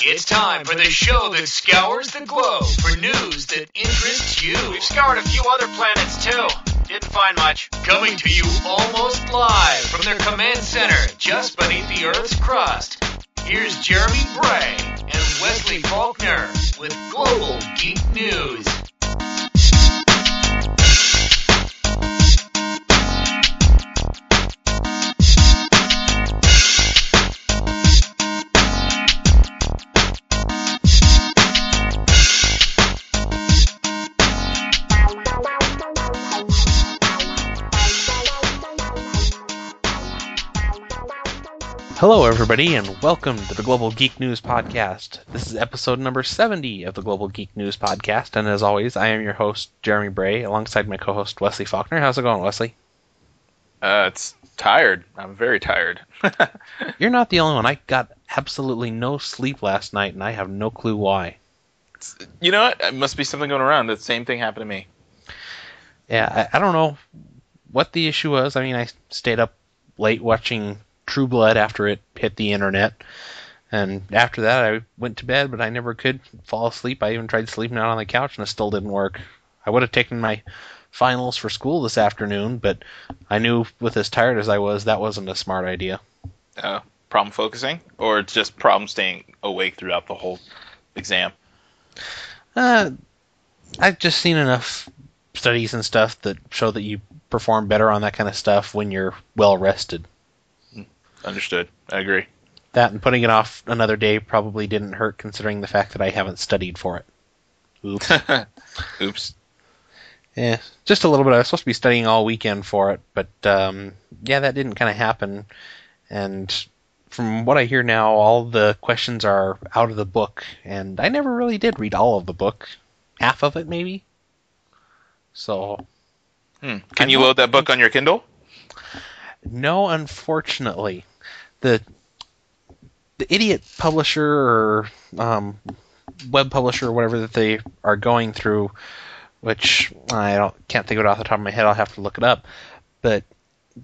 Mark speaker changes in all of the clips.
Speaker 1: It's time for the show that scours the globe for news that interests you. We've scoured a few other planets too. Didn't find much. Coming to you almost live from their command center just beneath the Earth's crust. Here's Jeremy Bray and Wesley Faulkner with Global Geek News.
Speaker 2: Hello, everybody, and welcome to the Global Geek News Podcast. This is episode number 70 of the Global Geek News Podcast, and as always, I am your host, Jeremy Bray, alongside my co host, Wesley Faulkner. How's it going, Wesley?
Speaker 3: Uh, it's tired. I'm very tired.
Speaker 2: You're not the only one. I got absolutely no sleep last night, and I have no clue why.
Speaker 3: you know what? It must be something going around. The same thing happened to me.
Speaker 2: Yeah, I, I don't know what the issue was. I mean, I stayed up late watching True Blood after it hit the internet. And after that, I went to bed, but I never could fall asleep. I even tried sleeping out on the couch, and it still didn't work. I would have taken my finals for school this afternoon, but I knew with as tired as I was, that wasn't a smart idea.
Speaker 3: Uh, problem focusing, or it's just problem staying awake throughout the whole exam.
Speaker 2: Uh, I've just seen enough studies and stuff that show that you perform better on that kind of stuff when you're well rested.
Speaker 3: Understood. I agree.
Speaker 2: That and putting it off another day probably didn't hurt considering the fact that I haven't studied for it. Oops.
Speaker 3: Oops.
Speaker 2: Yeah, just a little bit. I was supposed to be studying all weekend for it, but um, yeah, that didn't kind of happen. And from what I hear now, all the questions are out of the book, and I never really did read all of the book, half of it maybe. So
Speaker 3: Hmm. Can
Speaker 2: I'm
Speaker 3: you load that book on your Kindle?
Speaker 2: No, unfortunately, the the idiot publisher or um, web publisher or whatever that they are going through, which I don't can't think of it off the top of my head. I'll have to look it up. But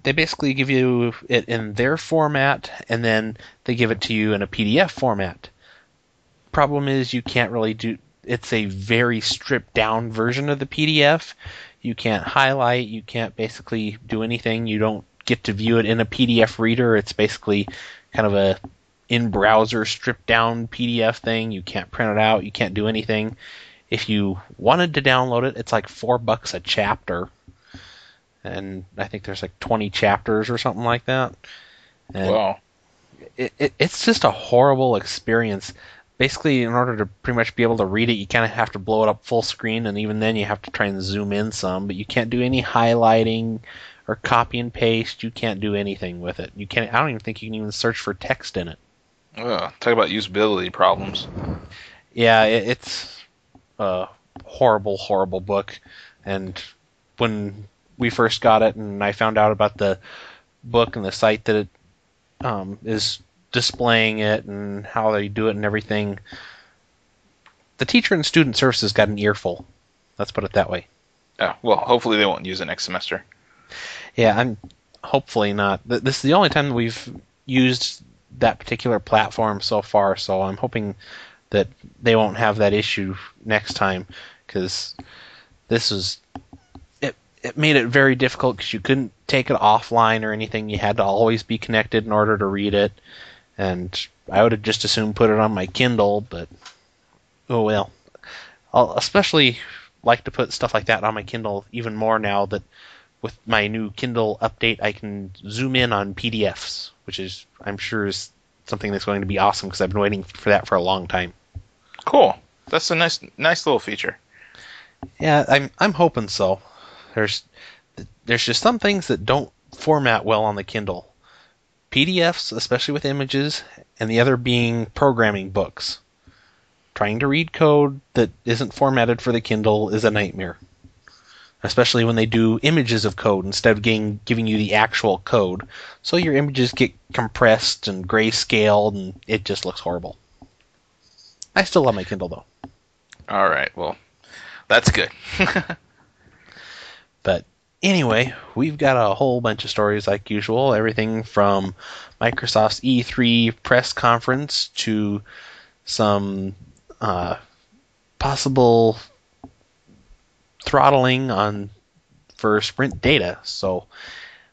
Speaker 2: they basically give you it in their format, and then they give it to you in a PDF format. Problem is, you can't really do. It's a very stripped down version of the PDF. You can't highlight. You can't basically do anything. You don't get to view it in a PDF reader. It's basically kind of a in browser stripped down PDF thing. You can't print it out. You can't do anything. If you wanted to download it, it's like four bucks a chapter, and I think there's like 20 chapters or something like that. And
Speaker 3: Wow.
Speaker 2: it, it, it's just a horrible experience. Basically, in order to pretty much be able to read it, you kind of have to blow it up full screen, and even then, you have to try and zoom in some. But you can't do any highlighting or copy and paste. You can't do anything with it. You can't. I don't even think you can even search for text in it.
Speaker 3: Ugh, talk about usability problems.
Speaker 2: Yeah, it, it's a horrible, horrible book. And when we first got it, and I found out about the book and the site that it um, is displaying it and how they do it and everything, the teacher and student services got an earful. Let's put it that way.
Speaker 3: Oh, well, hopefully they won't use it next semester.
Speaker 2: Yeah, I'm hopefully not. This is the only time we've used that particular platform so far, so I'm hoping that they won't have that issue next time because this was it. It made it very difficult because you couldn't take it offline or anything. You had to always be connected in order to read it, and I would have just assumed put it on my Kindle, but oh well. I'll especially like to put stuff like that on my Kindle even more now that with my new Kindle update, I can zoom in on PDFs, which is I'm sure is something that's going to be awesome because I've been waiting for that for a long time.
Speaker 3: Cool. That's a nice, nice little feature.
Speaker 2: Yeah, I'm I'm hoping so. There's there's just some things that don't format well on the Kindle. PDFs, especially with images, and the other being programming books. Trying to read code that isn't formatted for the Kindle is a nightmare. Especially when they do images of code instead of getting, giving you the actual code. So your images get compressed and grayscaled and it just looks horrible. I still love my Kindle though.
Speaker 3: All right. Well, that's good.
Speaker 2: But anyway, we've got a whole bunch of stories like usual. Everything from Microsoft's E3 press conference to some uh, possible throttling on for Sprint data. So,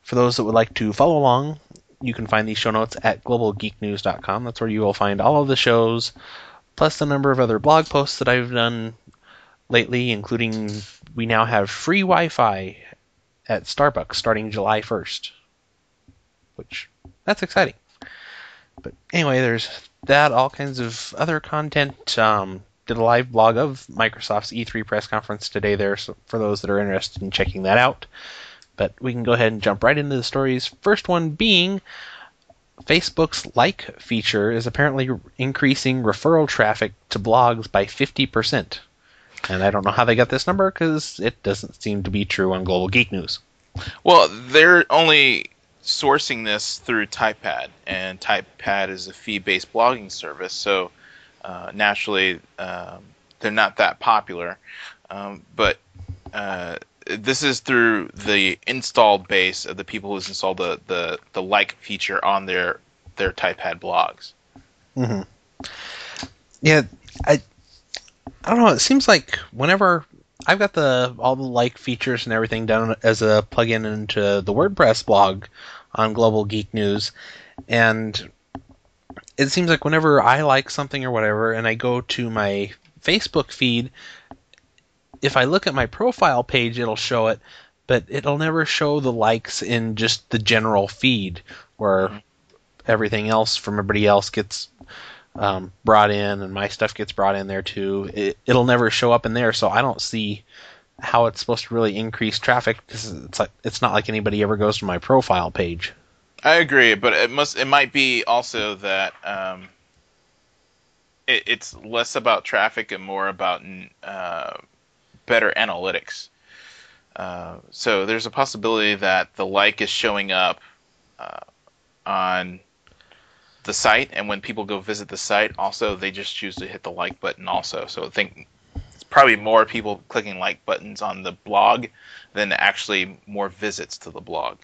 Speaker 2: for those that would like to follow along, you can find these show notes at globalgeeknews.com. That's where you will find all of the shows, plus a number of other blog posts that I've done lately, including we now have free Wi Fi at Starbucks starting July 1st, which that's exciting. But anyway, there's that, all kinds of other content. Um, did a live blog of Microsoft's E3 press conference today there so for those that are interested in checking that out. But we can go ahead and jump right into the stories. First one being Facebook's like feature is apparently increasing referral traffic to blogs by 50%. And I don't know how they got this number because it doesn't seem to be true on Global Geek News.
Speaker 3: Well, they're only sourcing this through TypePad, and TypePad is a fee-based blogging service, so uh, naturally um, they're not that popular. Um, but uh, this is through the installed base of the people who's installed the, the, the like feature on their their TypePad blogs.
Speaker 2: Mm-hmm. Yeah, I I don't know. It seems like whenever I've got the all the like features and everything done as a plugin into the WordPress blog on Global Geek News, and it seems like whenever I like something or whatever, and I go to my Facebook feed, if I look at my profile page, it'll show it, but it'll never show the likes in just the general feed where mm-hmm. everything else from everybody else gets um, brought in and my stuff gets brought in there too. It, it'll never show up in there, so I don't see how it's supposed to really increase traffic because it's like it's not like anybody ever goes to my profile page.
Speaker 3: I agree, but it must it might be also that um, it, it's less about traffic and more about uh, better analytics. Uh, so there's a possibility that the like is showing up uh, on the site, and when people go visit the site, also they just choose to hit the like button. Also, so I think it's probably more people clicking like buttons on the blog than actually more visits to the blog.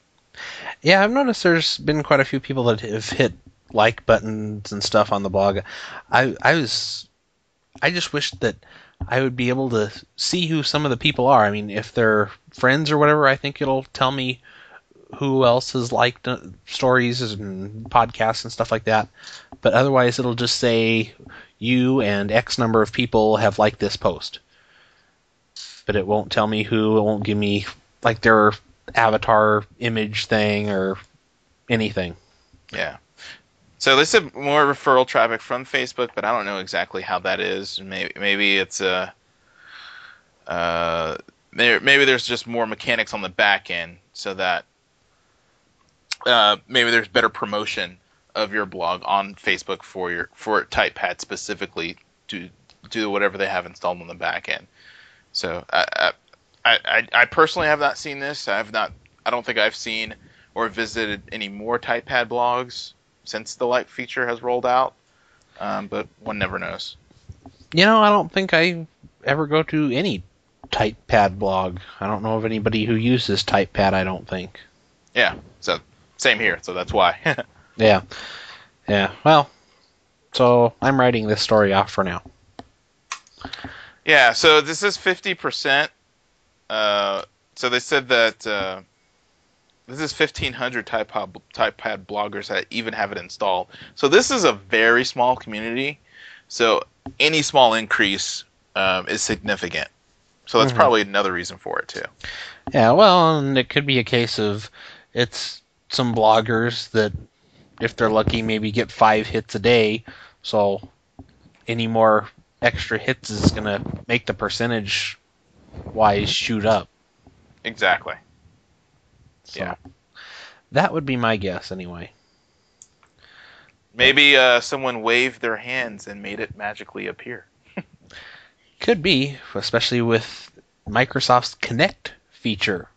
Speaker 2: Yeah, I've noticed there's been quite a few people that have hit like buttons and stuff on the blog. I I was I just wish that I would be able to see who some of the people are. I mean, if they're friends or whatever, I think it'll tell me who else has liked uh, stories and podcasts and stuff like that. But otherwise, it'll just say you and X number of people have liked this post. But it won't tell me who. It won't give me like their avatar image thing or anything.
Speaker 3: Yeah. So this is more referral traffic from Facebook, but I don't know exactly how that is. Maybe maybe it's a uh, uh maybe there's just more mechanics on the back end so that uh, maybe there's better promotion of your blog on Facebook for your for TypePad specifically to do whatever they have installed on the back end. So I, I, I personally have not seen this. I've not. I don't think I've seen or visited any more TypePad blogs since the like feature has rolled out. Um, but one never knows.
Speaker 2: You know, I don't think I ever go to any TypePad blog. I don't know of anybody who uses TypePad. I don't think.
Speaker 3: Yeah. So same here. So that's why.
Speaker 2: yeah. Yeah. Well. So I'm writing this story off for now.
Speaker 3: Yeah. So this is fifty percent uh, so they said that uh, this is 1,500 TypePad, TypePad bloggers that even have it installed. So this is a very small community. So any small increase um, is significant. So that's mm-hmm. probably another reason for it too.
Speaker 2: Yeah, well, and it could be a case of it's some bloggers that, if they're lucky, maybe get five hits a day. So any more extra hits is going to make the percentage wise shoot up.
Speaker 3: Exactly.
Speaker 2: So, yeah. That would be my guess anyway.
Speaker 3: Maybe uh, someone waved their hands and made it magically appear.
Speaker 2: Could be, especially with Microsoft's Kinect feature,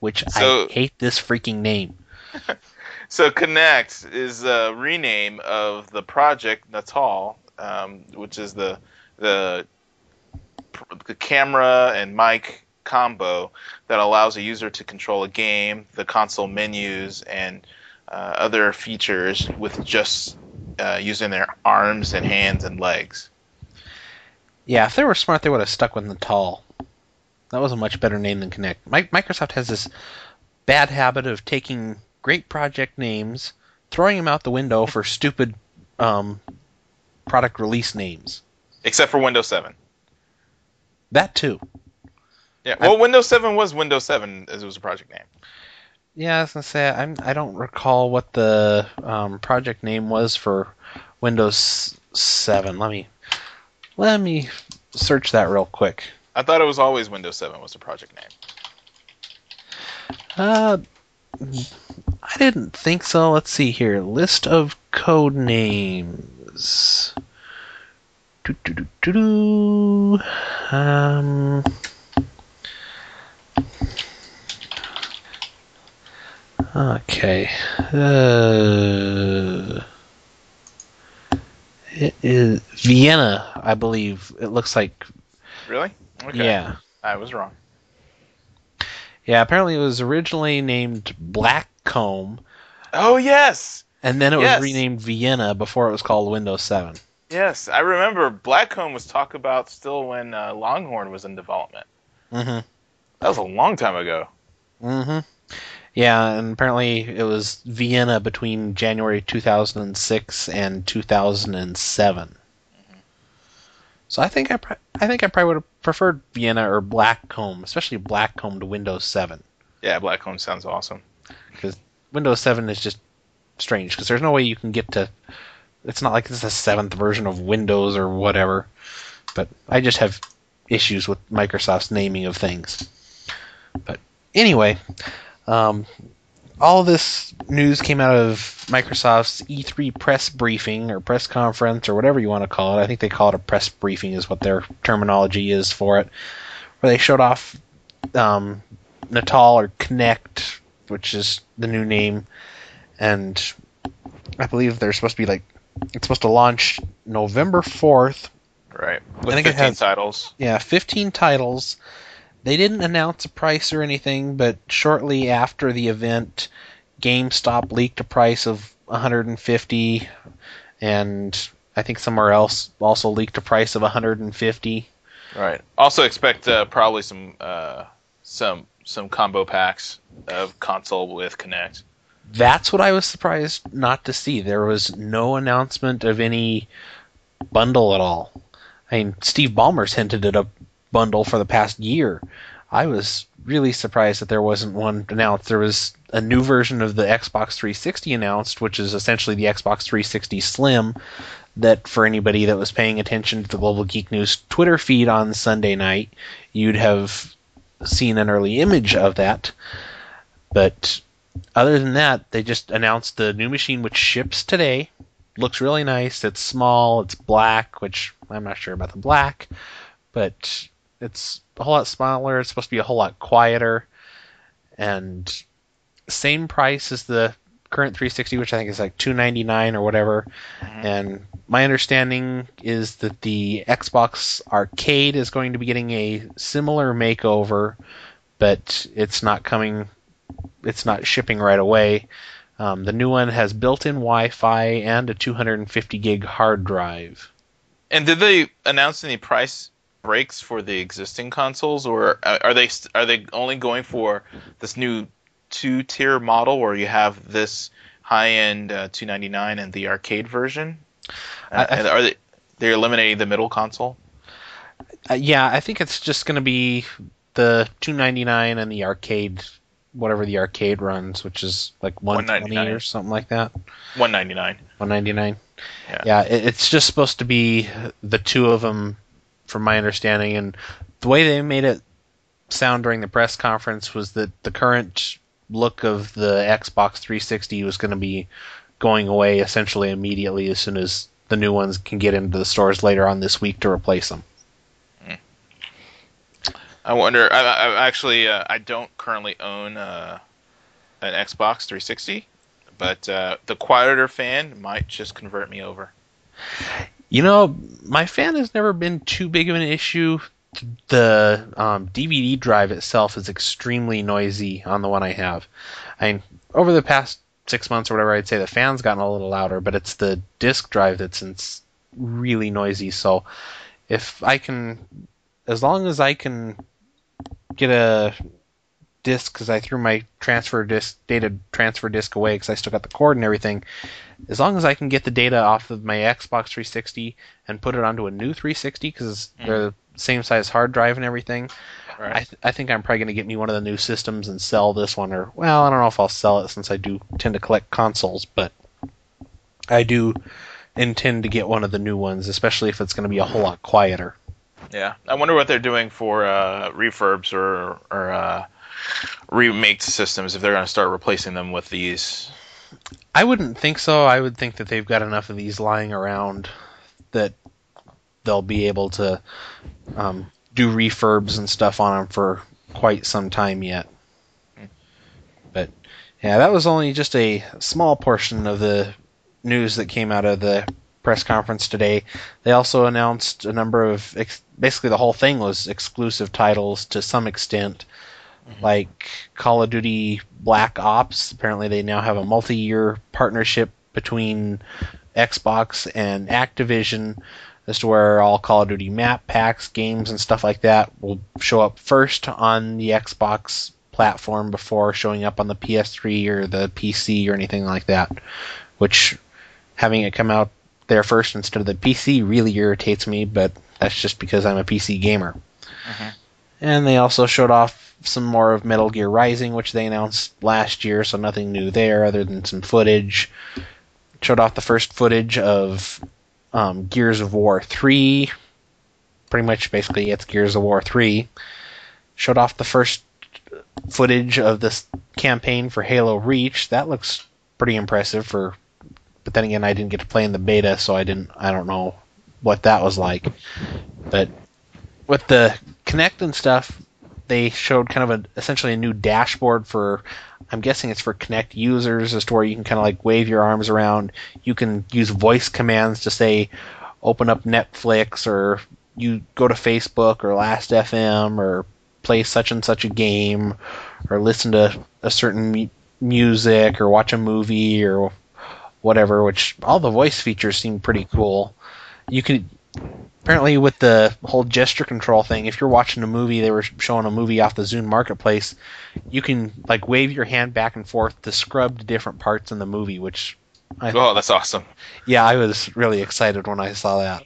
Speaker 2: which so, I hate this freaking name.
Speaker 3: so Kinect is a rename of the project Natal, um, which is the the the camera and mic combo that allows a user to control a game, the console menus, and uh, other features with just uh, using their arms and hands and legs.
Speaker 2: Yeah, if they were smart, they would have stuck with Natal. That was a much better name than Kinect. Mi- Microsoft has this bad habit of taking great project names, throwing them out the window for stupid um, product release names.
Speaker 3: Except for Windows 7.
Speaker 2: That too.
Speaker 3: Yeah. Well, Windows 7 was Windows 7 as it was a project name.
Speaker 2: Yeah, I was gonna say I'm, I don't recall what the um, project name was for Windows 7. Let me let me search that real quick.
Speaker 3: I thought it was always Windows 7 was the project name.
Speaker 2: Uh, I didn't think so. Let's see here. List of code names. Do, do, do. Um. Okay. Uh, it is Vienna, I believe. It looks like.
Speaker 3: Really? Okay.
Speaker 2: Yeah.
Speaker 3: I was wrong.
Speaker 2: Yeah, apparently it was originally named Blackcomb,
Speaker 3: Oh yes,
Speaker 2: and then it
Speaker 3: Yes.
Speaker 2: was renamed Vienna before it was called Windows 7.
Speaker 3: Yes. I remember Blackcomb was talked about still when uh, Longhorn was in development.
Speaker 2: Mm-hmm.
Speaker 3: That was a long time ago.
Speaker 2: Mm-hmm. Yeah, and apparently it was Vienna between January 2006 and 2007. So I think I, pr- I think I probably would have preferred Vienna or Blackcomb, especially Blackcomb to Windows 7.
Speaker 3: Yeah, Blackcomb sounds awesome.
Speaker 2: Because Windows 7 is just strange because there's no way you can get to. It's not like it's the seventh version of Windows or whatever. But I just have issues with Microsoft's naming of things. But anyway, um, all this news came out of Microsoft's E3 press briefing or press conference or whatever you want to call it. I think they call it a press briefing, is what their terminology is for it, where they showed off um, Natal or Kinect, which is the new name, and I believe they're supposed to be like it's supposed to launch November fourth.
Speaker 3: Right. With
Speaker 2: think it
Speaker 3: 15
Speaker 2: has-
Speaker 3: titles.
Speaker 2: Yeah, fifteen titles. They didn't announce a price or anything, but shortly after the event, GameStop leaked a price of 150, and I think somewhere else also leaked a price of 150.
Speaker 3: Right. Also expect uh, probably some uh, some some combo packs of console with Kinect.
Speaker 2: That's what I was surprised not to see. There was no announcement of any bundle at all. I mean, Steve Ballmer's hinted at a bundle for the past year. I was really surprised that there wasn't one announced. There was a new version of the Xbox 360 announced, which is essentially the Xbox 360 Slim. That for anybody that was paying attention to the Global Geek News Twitter feed on Sunday night, you'd have seen an early image of that. But other than that, they just announced the new machine, which ships today. Looks really nice. It's small. It's black, which I'm not sure about the black, but it's a whole lot smaller. It's supposed to be a whole lot quieter, and same price as the current 360, which I think is like 299 or whatever. Mm-hmm. And my understanding is that the Xbox Arcade is going to be getting a similar makeover, but it's not coming it's not shipping right away. Um, the new one has built-in Wi-Fi and a 250 gig hard drive.
Speaker 3: And did they announce any price breaks for the existing consoles, or uh, are they are they only going for this new two tier model, where you have this high end uh, 299 and the arcade version?
Speaker 2: I- I-
Speaker 3: and are they they're eliminating the middle console?
Speaker 2: Uh, yeah, I think it's just going to be the 299 and the arcade, whatever the arcade runs, which is like 120 or something like that.
Speaker 3: 199.
Speaker 2: 199.
Speaker 3: Yeah.
Speaker 2: it, it's just supposed to be the two of them, from my understanding, and the way they made it sound during the press conference was that the current look of the Xbox 360 was going to be going away essentially immediately as soon as the new ones can get into the stores later on this week to replace them.
Speaker 3: I wonder. I, I actually uh, I don't currently own uh, an Xbox 360, but uh, the quieter fan might just convert me over.
Speaker 2: You know, my fan has never been too big of an issue. The um, DVD drive itself is extremely noisy on the one I have. I mean, over the past six months or whatever, I'd say the fan's gotten a little louder, but it's the disk drive that's really noisy. So if I can, as long as I can get a disk, because I threw my transfer disk data transfer disk away because I still got the cord and everything. As long as I can get the data off of my Xbox 360 and put it onto a new 360 because they're hmm. the same size hard drive and everything,
Speaker 3: Right.
Speaker 2: I, th- I think I'm probably going to get me one of the new systems and sell this one. Or well, I don't know if I'll sell it since I do tend to collect consoles, but I do intend to get one of the new ones, especially if it's going to be a whole lot quieter.
Speaker 3: Yeah, I wonder what they're doing for uh, refurbs or or uh, remake systems if they're going to start replacing them with these.
Speaker 2: I wouldn't think so. I would think that they've got enough of these lying around that they'll be able to um, do refurbs and stuff on them for quite some time yet. But yeah, that was only just a small portion of the news that came out of the press conference today. They also announced a number of ex- basically the whole thing was exclusive titles to some extent. Mm-hmm. Like Call of Duty Black Ops, apparently they now have a multi-year partnership between Xbox and Activision as to where all Call of Duty map packs, games, and stuff like that will show up first on the Xbox platform before showing up on the PS3 or the PC or anything like that. Which having it come out there first instead of the PC really irritates me, but that's just because I'm a PC gamer. And they also showed off some more of Metal Gear Rising, which they announced last year, so nothing new there other than some footage. Showed off the first footage of um, Gears of War 3. Pretty much, basically, it's Gears of War 3. Showed off the first footage of this campaign for Halo Reach. That looks pretty impressive for. But then again, I didn't get to play in the beta, so I didn't. I don't know what that was like. But with the Kinect and stuff, they showed kind of a essentially a new dashboard for I'm guessing it's for Kinect users as to where you can kind of like wave your arms around. You can use voice commands to say open up Netflix or you go to Facebook or Last.fm or play such and such a game or listen to a certain music or watch a movie or whatever, which all the voice features seem pretty cool. You could apparently with the whole gesture control thing, if you're watching a movie, they were showing a movie off the Zune Marketplace, you can like wave your hand back and forth to scrub to different parts in the movie, which I
Speaker 3: Oh, that's awesome.
Speaker 2: yeah, I was really excited when I saw that.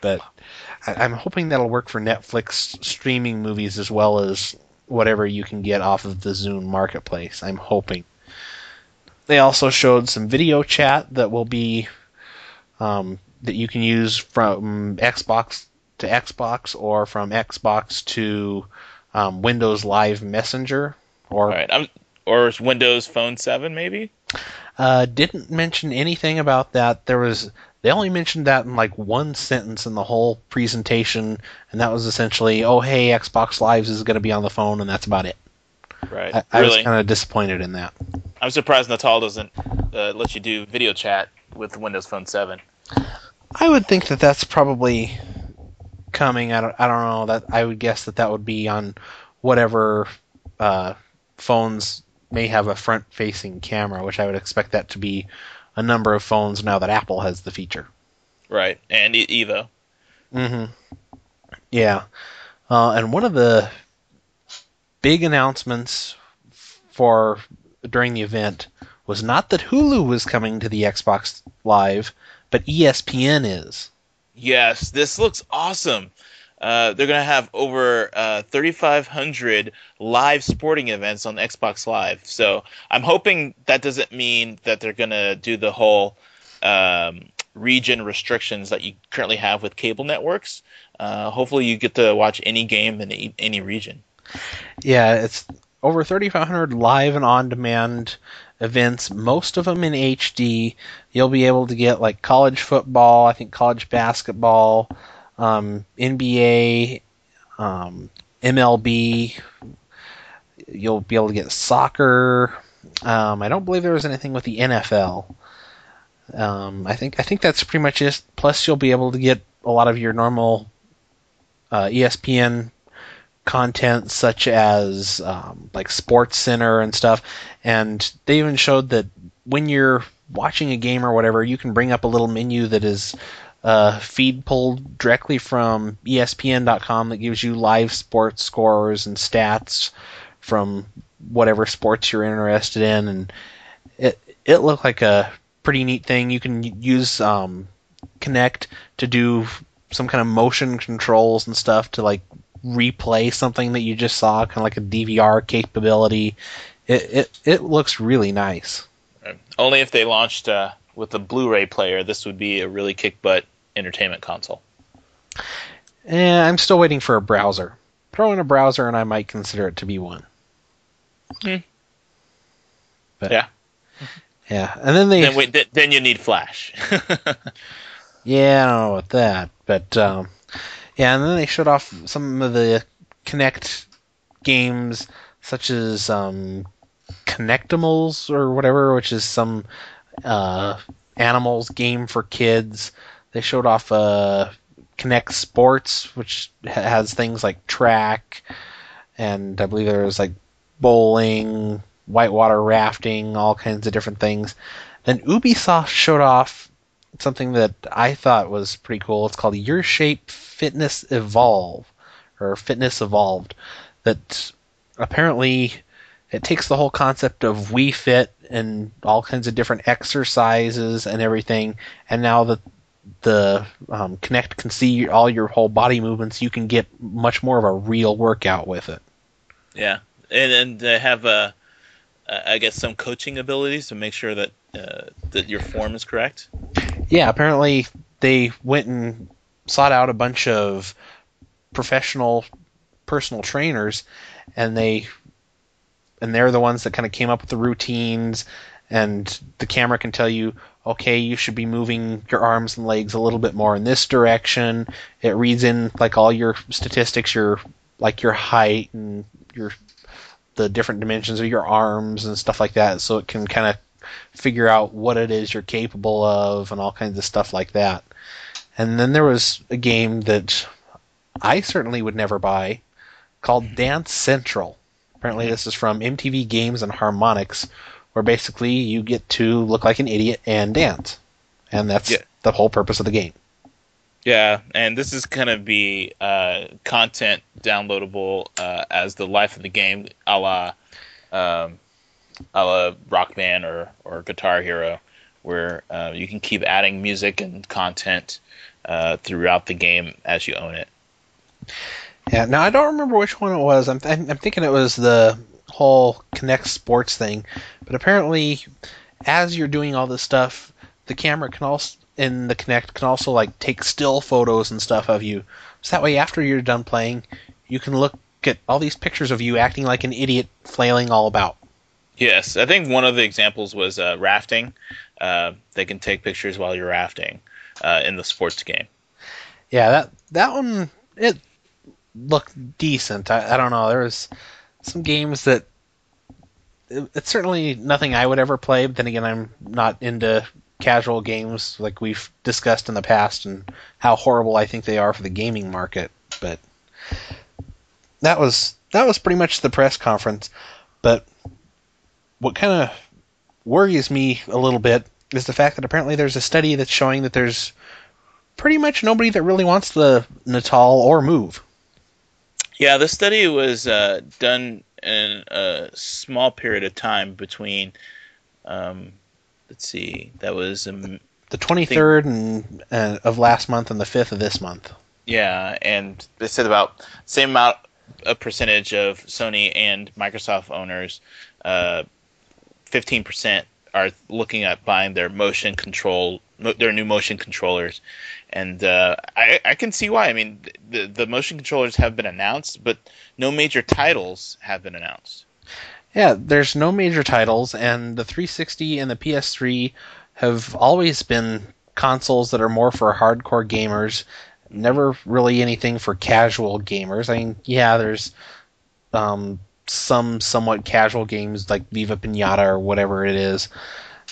Speaker 2: But I, I'm hoping that'll work for Netflix streaming movies as well as whatever you can get off of the Zune Marketplace. I'm hoping. They also showed some video chat that will be um, that you can use from Xbox to Xbox or from Xbox to um, Windows Live Messenger or
Speaker 3: right, I'm or Windows Phone Seven maybe.
Speaker 2: Uh, didn't mention anything about that. There was they only mentioned that in like one sentence in the whole presentation, and that was essentially, "Oh, hey, Xbox Lives is going to be on the phone," and that's about it.
Speaker 3: Right.
Speaker 2: I, I was
Speaker 3: really,
Speaker 2: kind of disappointed in that.
Speaker 3: I'm surprised Natal doesn't uh, let you do video chat with Windows Phone Seven.
Speaker 2: I would think that that's probably coming. I don't. I don't know. That I would guess that that would be on whatever uh, phones may have a front-facing camera, which I would expect that to be a number of phones now that Apple has the feature.
Speaker 3: Right, and Evo.
Speaker 2: hmm Yeah, uh, and one of the big announcements for during the event was not that Hulu was coming to the Xbox Live, but ESPN is.
Speaker 3: Yes, this looks awesome. Uh, they're gonna have over uh, 3,500 live sporting events on Xbox Live. So I'm hoping that doesn't mean that they're gonna do the whole um, region restrictions that you currently have with cable networks. Uh, hopefully, you get to watch any game in any region.
Speaker 2: Yeah, it's over 3,500 live and on-demand events. Most of them in HD. You'll be able to get like college football, I think college basketball, um, NBA, um, MLB. You'll be able to get soccer. Um, I don't believe there was anything with the NFL. Um, I think I think that's pretty much it. Plus, you'll be able to get a lot of your normal uh, ESPN content such as um, like Sports Center and stuff. And they even showed that when you're watching a game or whatever, you can bring up a little menu that is uh, feed pulled directly from ESPN.com that gives you live sports scores and stats from whatever sports you're interested in, and it it looked like a pretty neat thing. You can use um, Kinect to do some kind of motion controls and stuff to like replay something that you just saw, kind of like a DVR capability. It it it looks really nice.
Speaker 3: Only if they launched uh, with a Blu-ray player, this would be a really kick butt entertainment console.
Speaker 2: And I'm still waiting for a browser. Throw in a browser, and I might consider it to be one.
Speaker 3: Hmm.
Speaker 2: But,
Speaker 3: yeah.
Speaker 2: Yeah, and then they.
Speaker 3: Then, wait, th- then you need Flash.
Speaker 2: yeah, I don't know about that, but um, yeah, and then they showed off some of the Kinect games, such as um, Kinectimals or whatever, which is some uh, animals game for kids. They showed off uh, Kinect Sports, which has things like track, and I believe there was like bowling, whitewater rafting, all kinds of different things. Then Ubisoft showed off something that I thought was pretty cool. It's called Your Shape Fitness Evolve, or Fitness Evolved. That apparently it takes the whole concept of Wii Fit and all kinds of different exercises and everything, and now that the um, Kinect can see all your whole body movements, you can get much more of a real workout with it.
Speaker 3: Yeah, and and they have uh, I guess some coaching abilities to make sure that uh, that your form is correct.
Speaker 2: Yeah, apparently they went and sought out a bunch of professional personal trainers, and they and they're the ones that kind of came up with the routines and the camera can tell you okay you should be moving your arms and legs a little bit more in this direction. It reads in like all your statistics your like your height and your the different dimensions of your arms and stuff like that so it can kind of figure out what it is you're capable of and all kinds of stuff like that and then there was a game that i certainly would never buy called dance central Apparently, this is from MTV Games and Harmonix, where basically you get to look like an idiot and dance, and that's yeah. the whole purpose of the game.
Speaker 3: Yeah, and this is going to be uh, content downloadable uh, as the life of the game, a la, um, a la Rock Band or, or Guitar Hero, where uh, you can keep adding music and content uh, throughout the game as you own it.
Speaker 2: Yeah, now I don't remember which one it was. I'm, th- I'm thinking it was the whole Kinect Sports thing, but apparently, as you're doing all this stuff, the camera can also in the Kinect can also like take still photos and stuff of you. So that way, after you're done playing, you can look at all these pictures of you acting like an idiot, flailing all about.
Speaker 3: Yes, I think one of the examples was uh, rafting. Uh, they can take pictures while you're rafting uh, in the sports game.
Speaker 2: Yeah, that that one it looked decent. I, I don't know. There was some games that it, it's certainly nothing I would ever play. But then again, I'm not into casual games like we've discussed in the past and how horrible I think they are for the gaming market. But that was that was pretty much the press conference. But what kind of worries me a little bit is the fact that apparently there's a study that's showing that there's pretty much nobody that really wants the Natal or move.
Speaker 3: Yeah, the study was uh, done in a small period of time between, um, let's see, that was um,
Speaker 2: the 23rd and, uh, of last month and the 5th of this month.
Speaker 3: Yeah, and they said about same amount a percentage of Sony and Microsoft owners, uh, 15% are looking at buying their motion control, their new motion controllers, and uh, I, I can see why. I mean, the the motion controllers have been announced, but no major titles have been announced.
Speaker 2: Yeah, there's no major titles, and the 360 and the PS3 have always been consoles that are more for hardcore gamers. Never really anything for casual gamers. I mean, yeah, there's um, some somewhat casual games like Viva Pinata or whatever it is,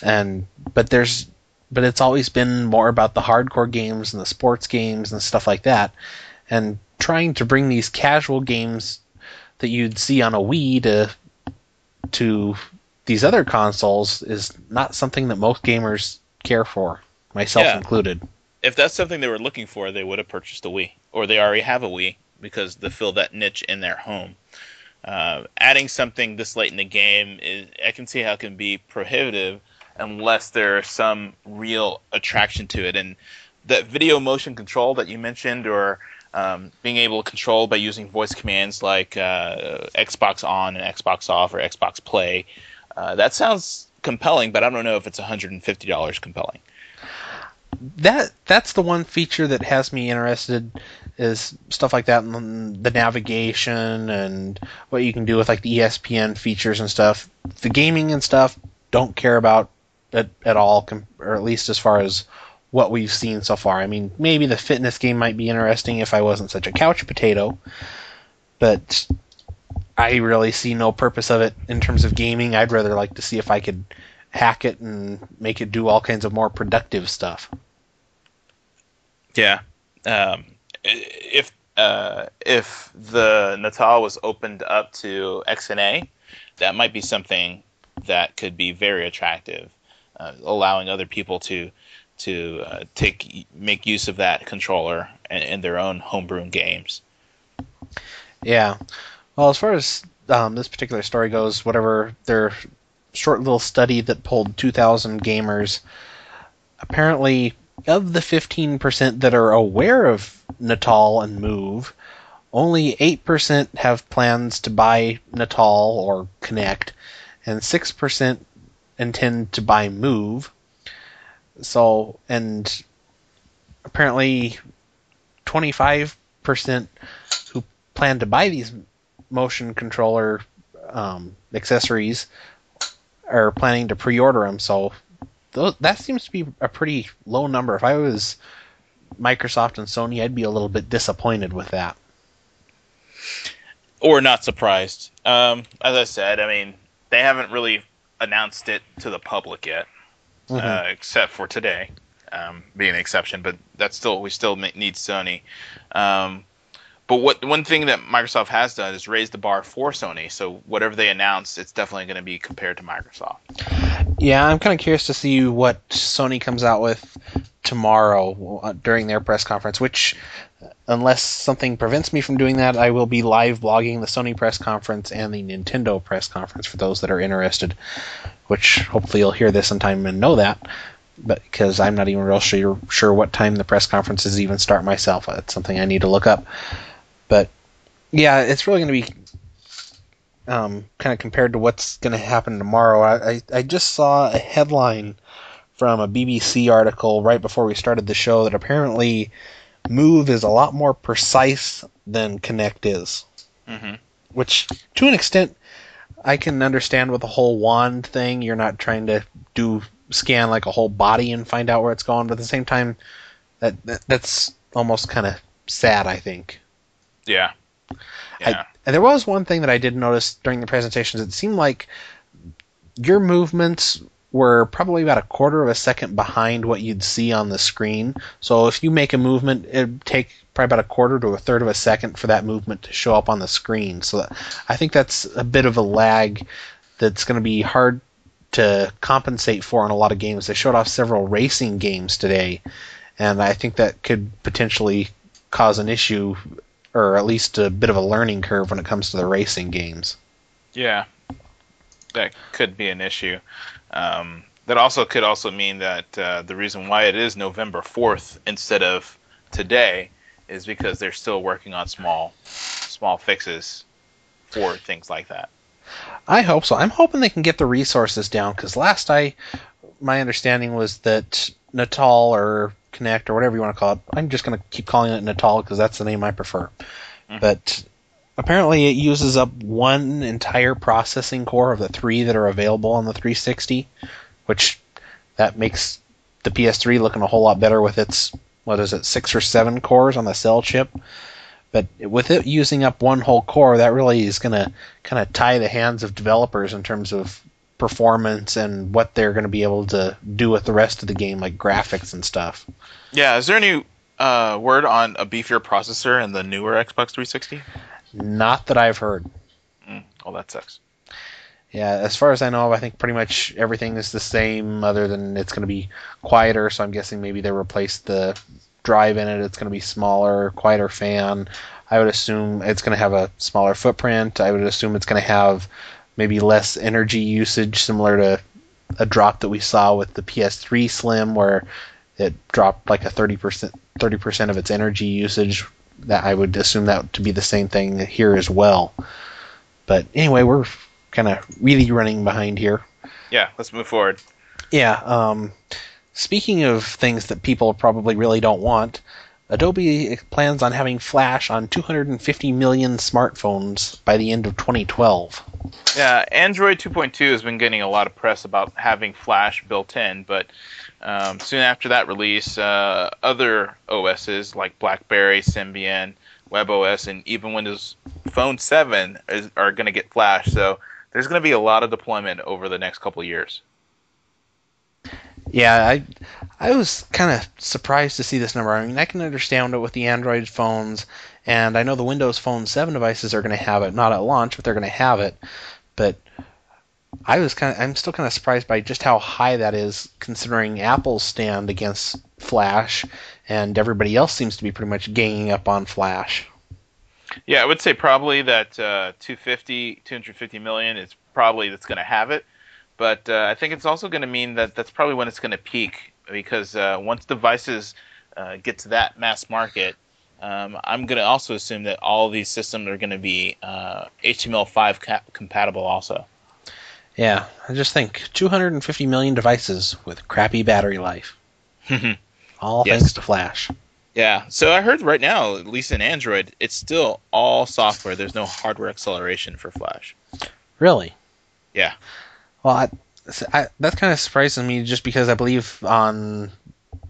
Speaker 2: and but there's but it's always been more about the hardcore games and the sports games and stuff like that. And trying to bring these casual games that you'd see on a Wii to to these other consoles is not something that most gamers care for, myself
Speaker 3: Yeah.
Speaker 2: included.
Speaker 3: If that's something they were looking for, they would have purchased a Wii, or they already have a Wii because to fill that niche in their home. Uh, adding something this late in the game, is, I can see how it can be prohibitive unless there's some real attraction to it. And that video motion control that you mentioned, or um, being able to control by using voice commands like uh, Xbox on and Xbox off or Xbox play, uh, that sounds compelling, but I don't know if it's $150 compelling.
Speaker 2: that that's the one feature that has me interested is stuff like that and the navigation and what you can do with like the ESPN features and stuff. The gaming and stuff don't care about it at all, or at least as far as what we've seen so far. I mean, maybe the fitness game might be interesting if I wasn't such a couch potato, but I really see no purpose of it in terms of gaming. I'd rather like to see if I could hack it and make it do all kinds of more productive stuff.
Speaker 3: Yeah. Um, if uh, if the Natal was opened up to XNA, that might be something that could be very attractive, uh, allowing other people to to uh, take make use of that controller in, in their own homebrewing games.
Speaker 2: Yeah. Well, as far as um, this particular story goes, whatever their short little study that pulled 2,000 gamers, apparently of the 15% that are aware of Natal and Move, only 8% have plans to buy Natal or Kinect, and 6% intend to buy Move. So, and apparently 25% who plan to buy these motion controller um, accessories are planning to pre-order them. So th- that seems to be a pretty low number. If I was Microsoft and Sony, I'd be a little bit disappointed with that.
Speaker 3: or not surprised. Um, as I said, I mean, they haven't really announced it to the public yet,
Speaker 2: Mhm.
Speaker 3: uh, except for today, um, being an exception. But that's still we still need Sony. Um, but what one thing that Microsoft has done is raise the bar for Sony. So whatever they announce, it's definitely going to be compared to Microsoft.
Speaker 2: Yeah, I'm kind of curious to see what Sony comes out with tomorrow uh, during their press conference. Which, unless something prevents me from doing that, I will be live blogging the Sony press conference and the Nintendo press conference for those that are interested. Which hopefully you'll hear this in time and know that. But because I'm not even real sure sure what time the press conferences even start myself, it's something I need to look up. But yeah, it's really going to be um, kind of compared to what's going to happen tomorrow. I, I, I just saw a headline from a BBC article right before we started the show that apparently Move is a lot more precise than Kinect is,
Speaker 3: hmm
Speaker 2: which to an extent I can understand with the whole wand thing. You're not trying to do scan like a whole body and find out where it's going, but at the same time, that, that that's almost kind of sad. I think.
Speaker 3: Yeah. Yeah.
Speaker 2: And there was one thing that I did notice during the presentations. It seemed like your movements were probably about a quarter of a second behind what you'd see on the screen. So if you make a movement, it'd take probably about a quarter to a third of a second for that movement to show up on the screen. So that, I think that's a bit of a lag that's going to be hard to compensate for in a lot of games. They showed off several racing games today, and I think that could potentially cause an issue or at least a bit of a learning curve when it comes to the racing games.
Speaker 3: Yeah, that could be an issue. Um, that also could also mean that uh, the reason why it is November fourth instead of today is because they're still working on small, small fixes for things like that.
Speaker 2: I hope so. I'm hoping they can get the resources down because last I, my understanding was that Natal or Kinect or whatever you want to call it. I'm just going to keep calling it Natal because that's the name I prefer.
Speaker 3: Mhm.
Speaker 2: But apparently, it uses up one entire processing core of the three that are available on the 360, which that makes the PS3 looking a whole lot better with its what is it six or seven cores on the cell chip. But with it using up one whole core, that really is going to kind of tie the hands of developers in terms of performance and what they're going to be able to do with the rest of the game, like graphics and stuff.
Speaker 3: Yeah, is there any uh, word on a beefier processor in the newer Xbox 360?
Speaker 2: Not that I've heard.
Speaker 3: Oh, that sucks.
Speaker 2: Yeah, as far as I know, I think pretty much everything is the same, other than it's going to be quieter. So I'm guessing maybe they replaced the drive in it. It's going to be smaller, quieter fan. I would assume it's going to have a smaller footprint. I would assume it's going to have maybe less energy usage, similar to a drop that we saw with the PS3 Slim, where it dropped like a 30% 30% of its energy usage. That I would assume that to be the same thing here as well. But anyway, we're kind of really running behind here.
Speaker 3: Yeah, let's move forward.
Speaker 2: Yeah. Um, speaking of things that people probably really don't want, Adobe plans on having Flash on 250 million smartphones by the end of 2012.
Speaker 3: Yeah, Android 2.2 has been getting a lot of press about having Flash built in, but um, soon after that release, uh, other OSs like BlackBerry, Symbian, WebOS, and even Windows Phone 7 is, are going to get Flash. So there's going to be a lot of deployment over the next couple years.
Speaker 2: Yeah, I I was kind of surprised to see this number. I mean, I can understand it with the Android phones, and I know the Windows Phone 7 devices are going to have it, not at launch, but they're going to have it. But I was kind of, I'm still kind of surprised by just how high that is, considering Apple's stand against Flash, and everybody else seems to be pretty much ganging up on Flash.
Speaker 3: Yeah, I would say probably that uh, 250, 250 million is probably that's going to have it. But uh, I think it's also going to mean that that's probably when it's going to peak because uh, once devices uh, get to that mass market, um, I'm going to also assume that all these systems are going to be HTML5 uh, compatible also.
Speaker 2: Yeah, I just think 250 million devices with crappy battery life. all yes. thanks to Flash.
Speaker 3: Yeah, so I heard right now, at least in Android, it's still all software. There's no hardware acceleration for Flash.
Speaker 2: Really?
Speaker 3: Yeah.
Speaker 2: Well, I, I, that kind of surprises me just because I believe on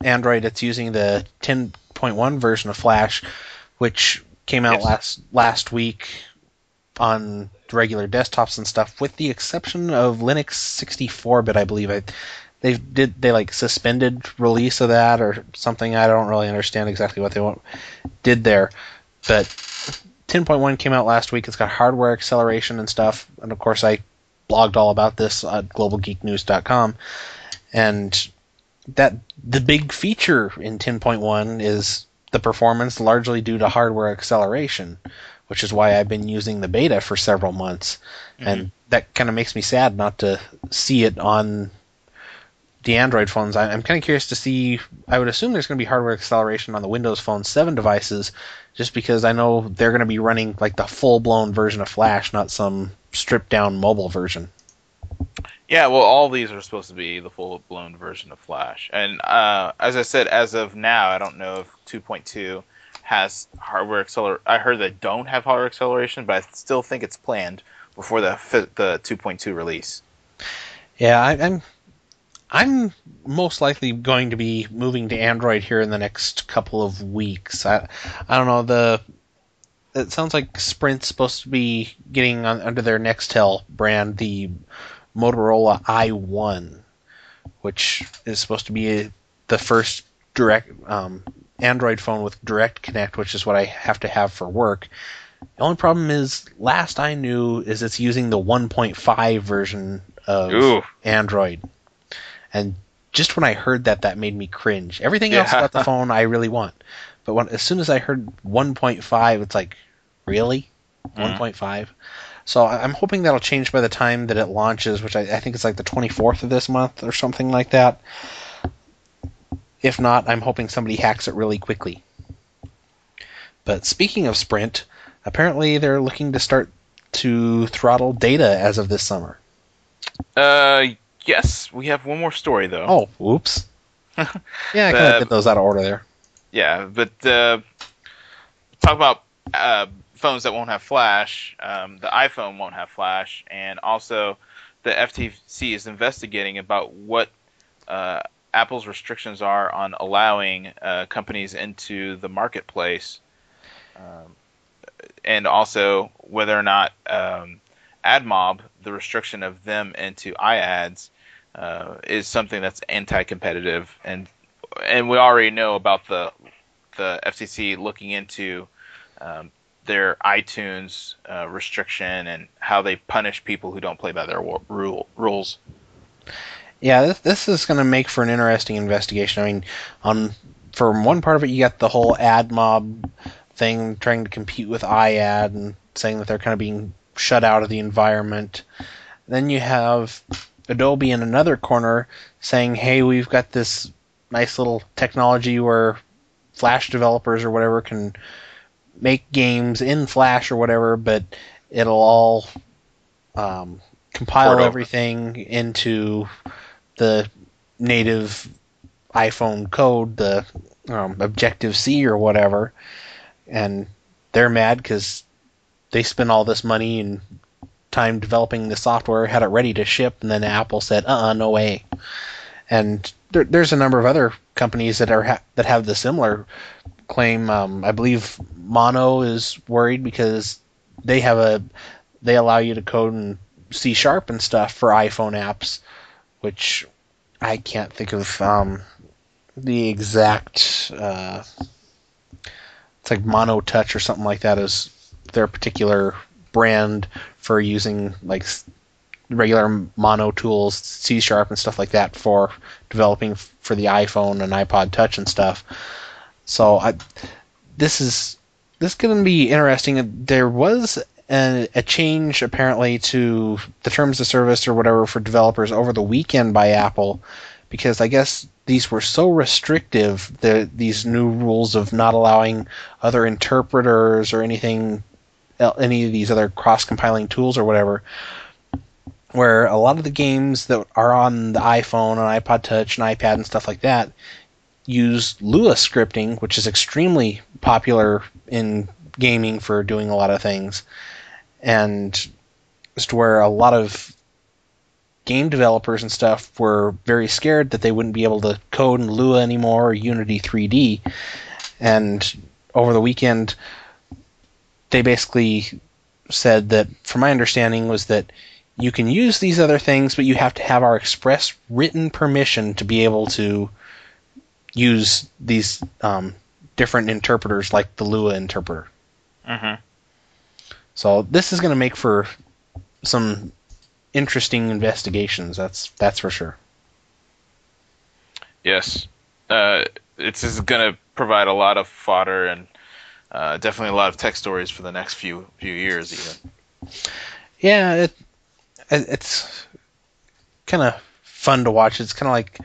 Speaker 2: Android it's using the 10.1 version of Flash, which came out yes. last last week on regular desktops and stuff, with the exception of Linux 64-bit, I believe. I, they did they like suspended release of that or something. I don't really understand exactly what they want, did there, but 10.1 came out last week. It's got hardware acceleration and stuff, and of course I blogged all about this at globalgeeknews.com, and that the big feature in 10.1 is the performance largely due to hardware acceleration, which is why I've been using the beta for several months, mm-hmm. and that kind of makes me sad not to see it on the Android phones. I'm kind of curious to see. I would assume there's going to be hardware acceleration on the Windows Phone 7 devices, just because I know they're going to be running like the full blown version of Flash, not some stripped down mobile version.
Speaker 3: Yeah, well, all these are supposed to be the full blown version of Flash. And uh, as I said, as of now, I don't know if 2.2 has hardware acceleration. I heard they don't have hardware acceleration, but I still think it's planned before the the 2.2 release.
Speaker 2: Yeah, I, I'm I'm most likely going to be moving to Android here in the next couple of weeks. I I don't know the it sounds like Sprint's supposed to be getting on, under their Nextel brand the Motorola i1, which is supposed to be the first direct um, Android phone with Direct Connect, which is what I have to have for work. The only problem is, last I knew, is it's using the 1.5 version of Ooh. Android, and just when I heard that, that made me cringe. Everything yeah. else about the phone I really want, but when, as soon as I heard 1.5, it's like, really? Mm-hmm. 1.5? So I'm hoping that'll change by the time that it launches, which I, I think it's like the 24th of this month or something like that. If not, I'm hoping somebody hacks it really quickly. But speaking of Sprint, apparently they're looking to start to throttle data as of this summer.
Speaker 3: Uh, yes, we have one more story though.
Speaker 2: Oh, whoops. yeah, I kind of did those out of order there.
Speaker 3: Yeah, but uh, talk about uh, phones that won't have Flash. Um, the iPhone won't have Flash, and also the FTC is investigating about what uh, Apple's restrictions are on allowing uh, companies into the marketplace, um, and also whether or not um, AdMob, the restriction of them into iAds, uh, is something that's anti-competitive, and and we already know about the the FCC looking into um, their iTunes uh, restriction and how they punish people who don't play by their rule, rules.
Speaker 2: Yeah, this, this is going to make for an interesting investigation. I mean, on from one part of it, you got the whole AdMob thing trying to compete with iAd and saying that they're kind of being shut out of the environment. Then you have Adobe in another corner saying, "Hey, we've got this nice little technology where Flash developers or whatever can make games in Flash or whatever, but it'll all um, compile everything into the native iPhone code, the um, Objective C or whatever, and they're mad because they spent all this money and time developing the software, had it ready to ship, and then Apple said, "Uh, uh no way." And there, there's a number of other companies that are ha- that have the similar claim. Um, I believe Mono is worried because they have a they allow you to code in C sharp and stuff for iPhone apps, which I can't think of um, the exact. Uh, it's like MonoTouch or something like that is their particular brand for using like regular mono tools, C sharp and stuff like that for developing for the iPhone and iPod Touch and stuff. So I, this is this is going to be interesting. There was a, a, change apparently to the terms of service or whatever for developers over the weekend by Apple, because I guess these were so restrictive. The these new rules of not allowing other interpreters or anything, any of these other cross-compiling tools or whatever. Where a lot of the games that are on the iPhone and iPod Touch and iPad and stuff like that use Lua scripting, which is extremely popular in gaming for doing a lot of things, and just where a lot of game developers and stuff were very scared that they wouldn't be able to code in Lua anymore or Unity 3D, and over the weekend they basically said that, from my understanding, was that you can use these other things, but you have to have our express written permission to be able to use these um, different interpreters like the Lua interpreter.
Speaker 3: Mm-hmm.
Speaker 2: So this is going to make for some interesting investigations. That's that's for sure.
Speaker 3: Yes, uh, it's going to provide a lot of fodder and uh, definitely a lot of tech stories for the next few few years, even.
Speaker 2: Yeah, it, it's kind of fun to watch. It's kind of like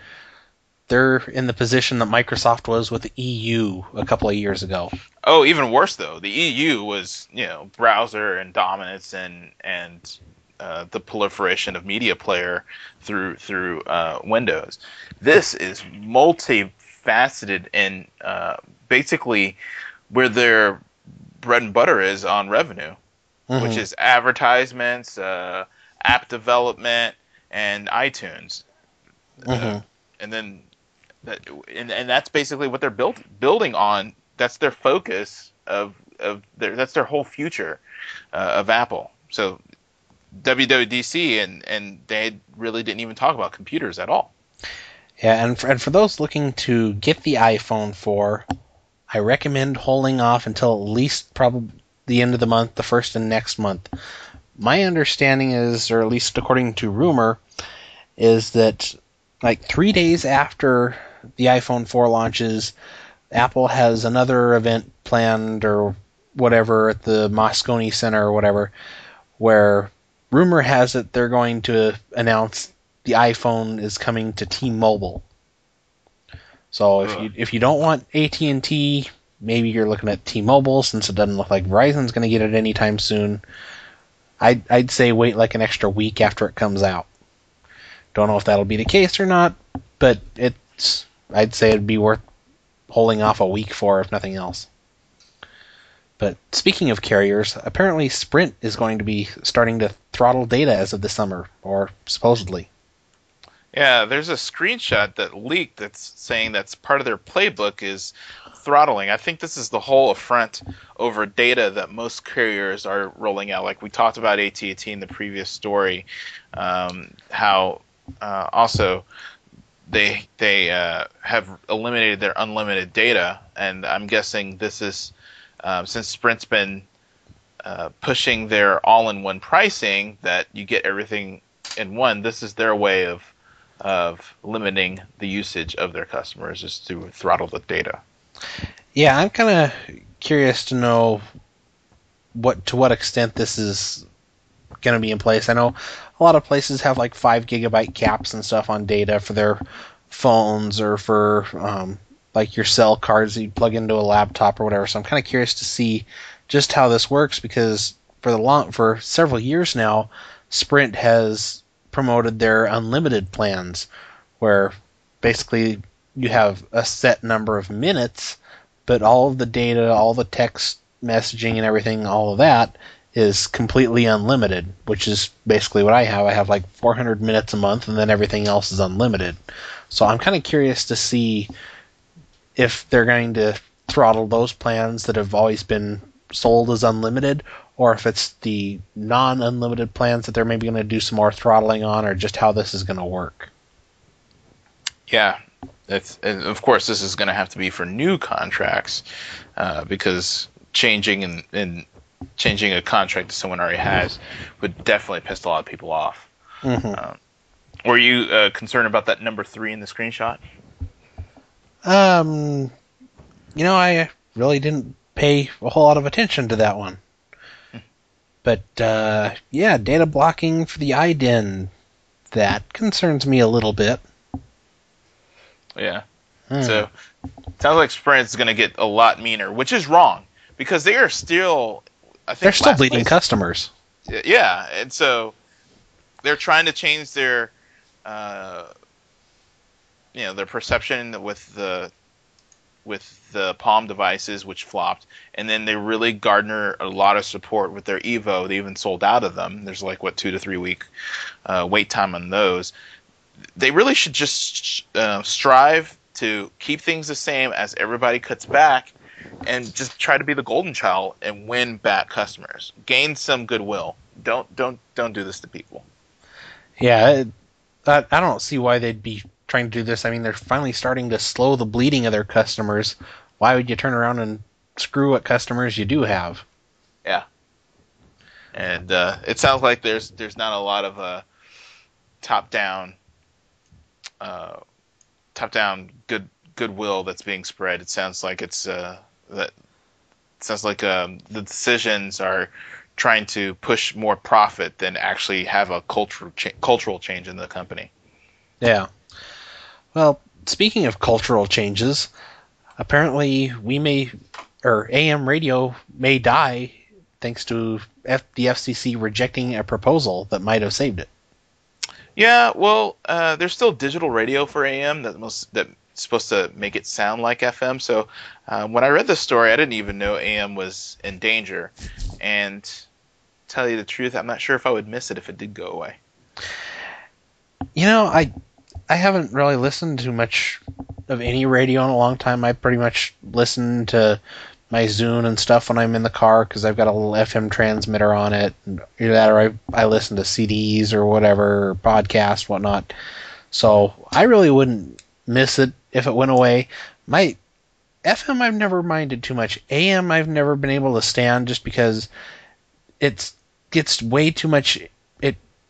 Speaker 2: they're in the position that Microsoft was with the EU a couple of years ago.
Speaker 3: Oh, even worse though. The EU was, you know, browser and dominance and and uh, the proliferation of media player through through uh, Windows. This is multifaceted and uh, basically where their bread and butter is on revenue, mm-hmm. which is advertisements, uh, app development, and iTunes. Uh, mm-hmm. and then that, and, and that's basically what they're built building on. That's their focus of of their that's their whole future uh, of Apple. So WWDC and and they really didn't even talk about computers at all.
Speaker 2: Yeah, and for, and for those looking to get the iPhone 4, I recommend holding off until at least probably the end of the month, the first and next month. My understanding is, or at least according to rumor, is that like three days after the iPhone 4 launches, Apple has another event planned or whatever at the Moscone Center or whatever, where rumor has it they're going to announce the iPhone is coming to T-Mobile. So if you if you don't want AT and T, maybe you're looking at T-Mobile since it doesn't look like Verizon's going to get it anytime soon. I'd I'd say wait like an extra week after it comes out. Don't know if that'll be the case or not, but it's I'd say it'd be worth holding off a week for, if nothing else. But speaking of carriers, apparently Sprint is going to be starting to throttle data as of this summer, or supposedly.
Speaker 3: Yeah, there's a screenshot that leaked that's saying that's part of their playbook is throttling. I think this is the whole affront over data that most carriers are rolling out. Like we talked about AT&T in the previous story, um, how uh, also they they uh, have eliminated their unlimited data, and I'm guessing this is um, since Sprint's been uh, pushing their all-in-one pricing that you get everything in one. This is their way of of limiting the usage of their customers is to throttle the data.
Speaker 2: Yeah, I'm kind of curious to know what to what extent this is going to be in place. I know a lot of places have like five gigabyte caps and stuff on data for their phones or for um, like your cell cards that you plug into a laptop or whatever. So I'm kind of curious to see just how this works because for the long for several years now, Sprint has promoted their unlimited plans, where basically you have a set number of minutes, but all of the data, all the text messaging and everything, all of that is completely unlimited, which is basically what I have. I have like 400 minutes a month, and then everything else is unlimited. So I'm kind of curious to see if they're going to throttle those plans that have always been sold as unlimited, or if it's the non unlimited plans that they're maybe going to do some more throttling on, or just how this is going to work.
Speaker 3: Yeah, it's, and of course, this is going to have to be for new contracts uh, because changing and, and changing a contract that someone already has would definitely piss a lot of people off.
Speaker 2: Mm-hmm.
Speaker 3: Um, were you uh, concerned about that number three in the screenshot?
Speaker 2: Um, you know, I really didn't pay a whole lot of attention to that one. But uh, yeah, data blocking for the iDEN that concerns me a little bit.
Speaker 3: Yeah.
Speaker 2: Hmm.
Speaker 3: So sounds like Sprint is going to get a lot meaner, which is wrong because they are still. I think
Speaker 2: they're still bleeding
Speaker 3: place-
Speaker 2: customers.
Speaker 3: Yeah, and so they're trying to change their, uh, you know, their perception with the with the Palm devices, which flopped, and then they really garner a lot of support with their Evo. They even sold out of them. There's like what two to three week uh, wait time on those. They really should just uh, strive to keep things the same as everybody cuts back, and just try to be the golden child and win back customers, gain some goodwill. Don't don't don't do this to people.
Speaker 2: Yeah, I, I don't see why they'd be trying to do this. I mean, they're finally starting to slow the bleeding of their customers. Why would you turn around and screw what customers you do have?
Speaker 3: Yeah. And uh, it sounds like there's there's not a lot of uh, top down uh, top down good goodwill that's being spread. It sounds like it's uh, that it sounds like um, the decisions are trying to push more profit than actually have a cultural cha- cultural change in the company.
Speaker 2: Yeah. Well, speaking of cultural changes, apparently we may, or AM radio may die thanks to F- the FCC rejecting a proposal that might have saved it.
Speaker 3: Yeah, well, uh, there's still digital radio for AM that most that's supposed to make it sound like FM. So uh, when I read this story, I didn't even know AM was in danger. And tell you the truth, I'm not sure if I would miss it if it did go away.
Speaker 2: You know, I I haven't really listened to much of any radio in a long time. I pretty much listen to my Zune and stuff when I'm in the car because I've got a little FM transmitter on it. And either that or I, I listen to CDs or whatever, podcasts, whatnot. So I really wouldn't miss it if it went away. My FM I've never minded too much. AM I've never been able to stand just because it's gets way too much.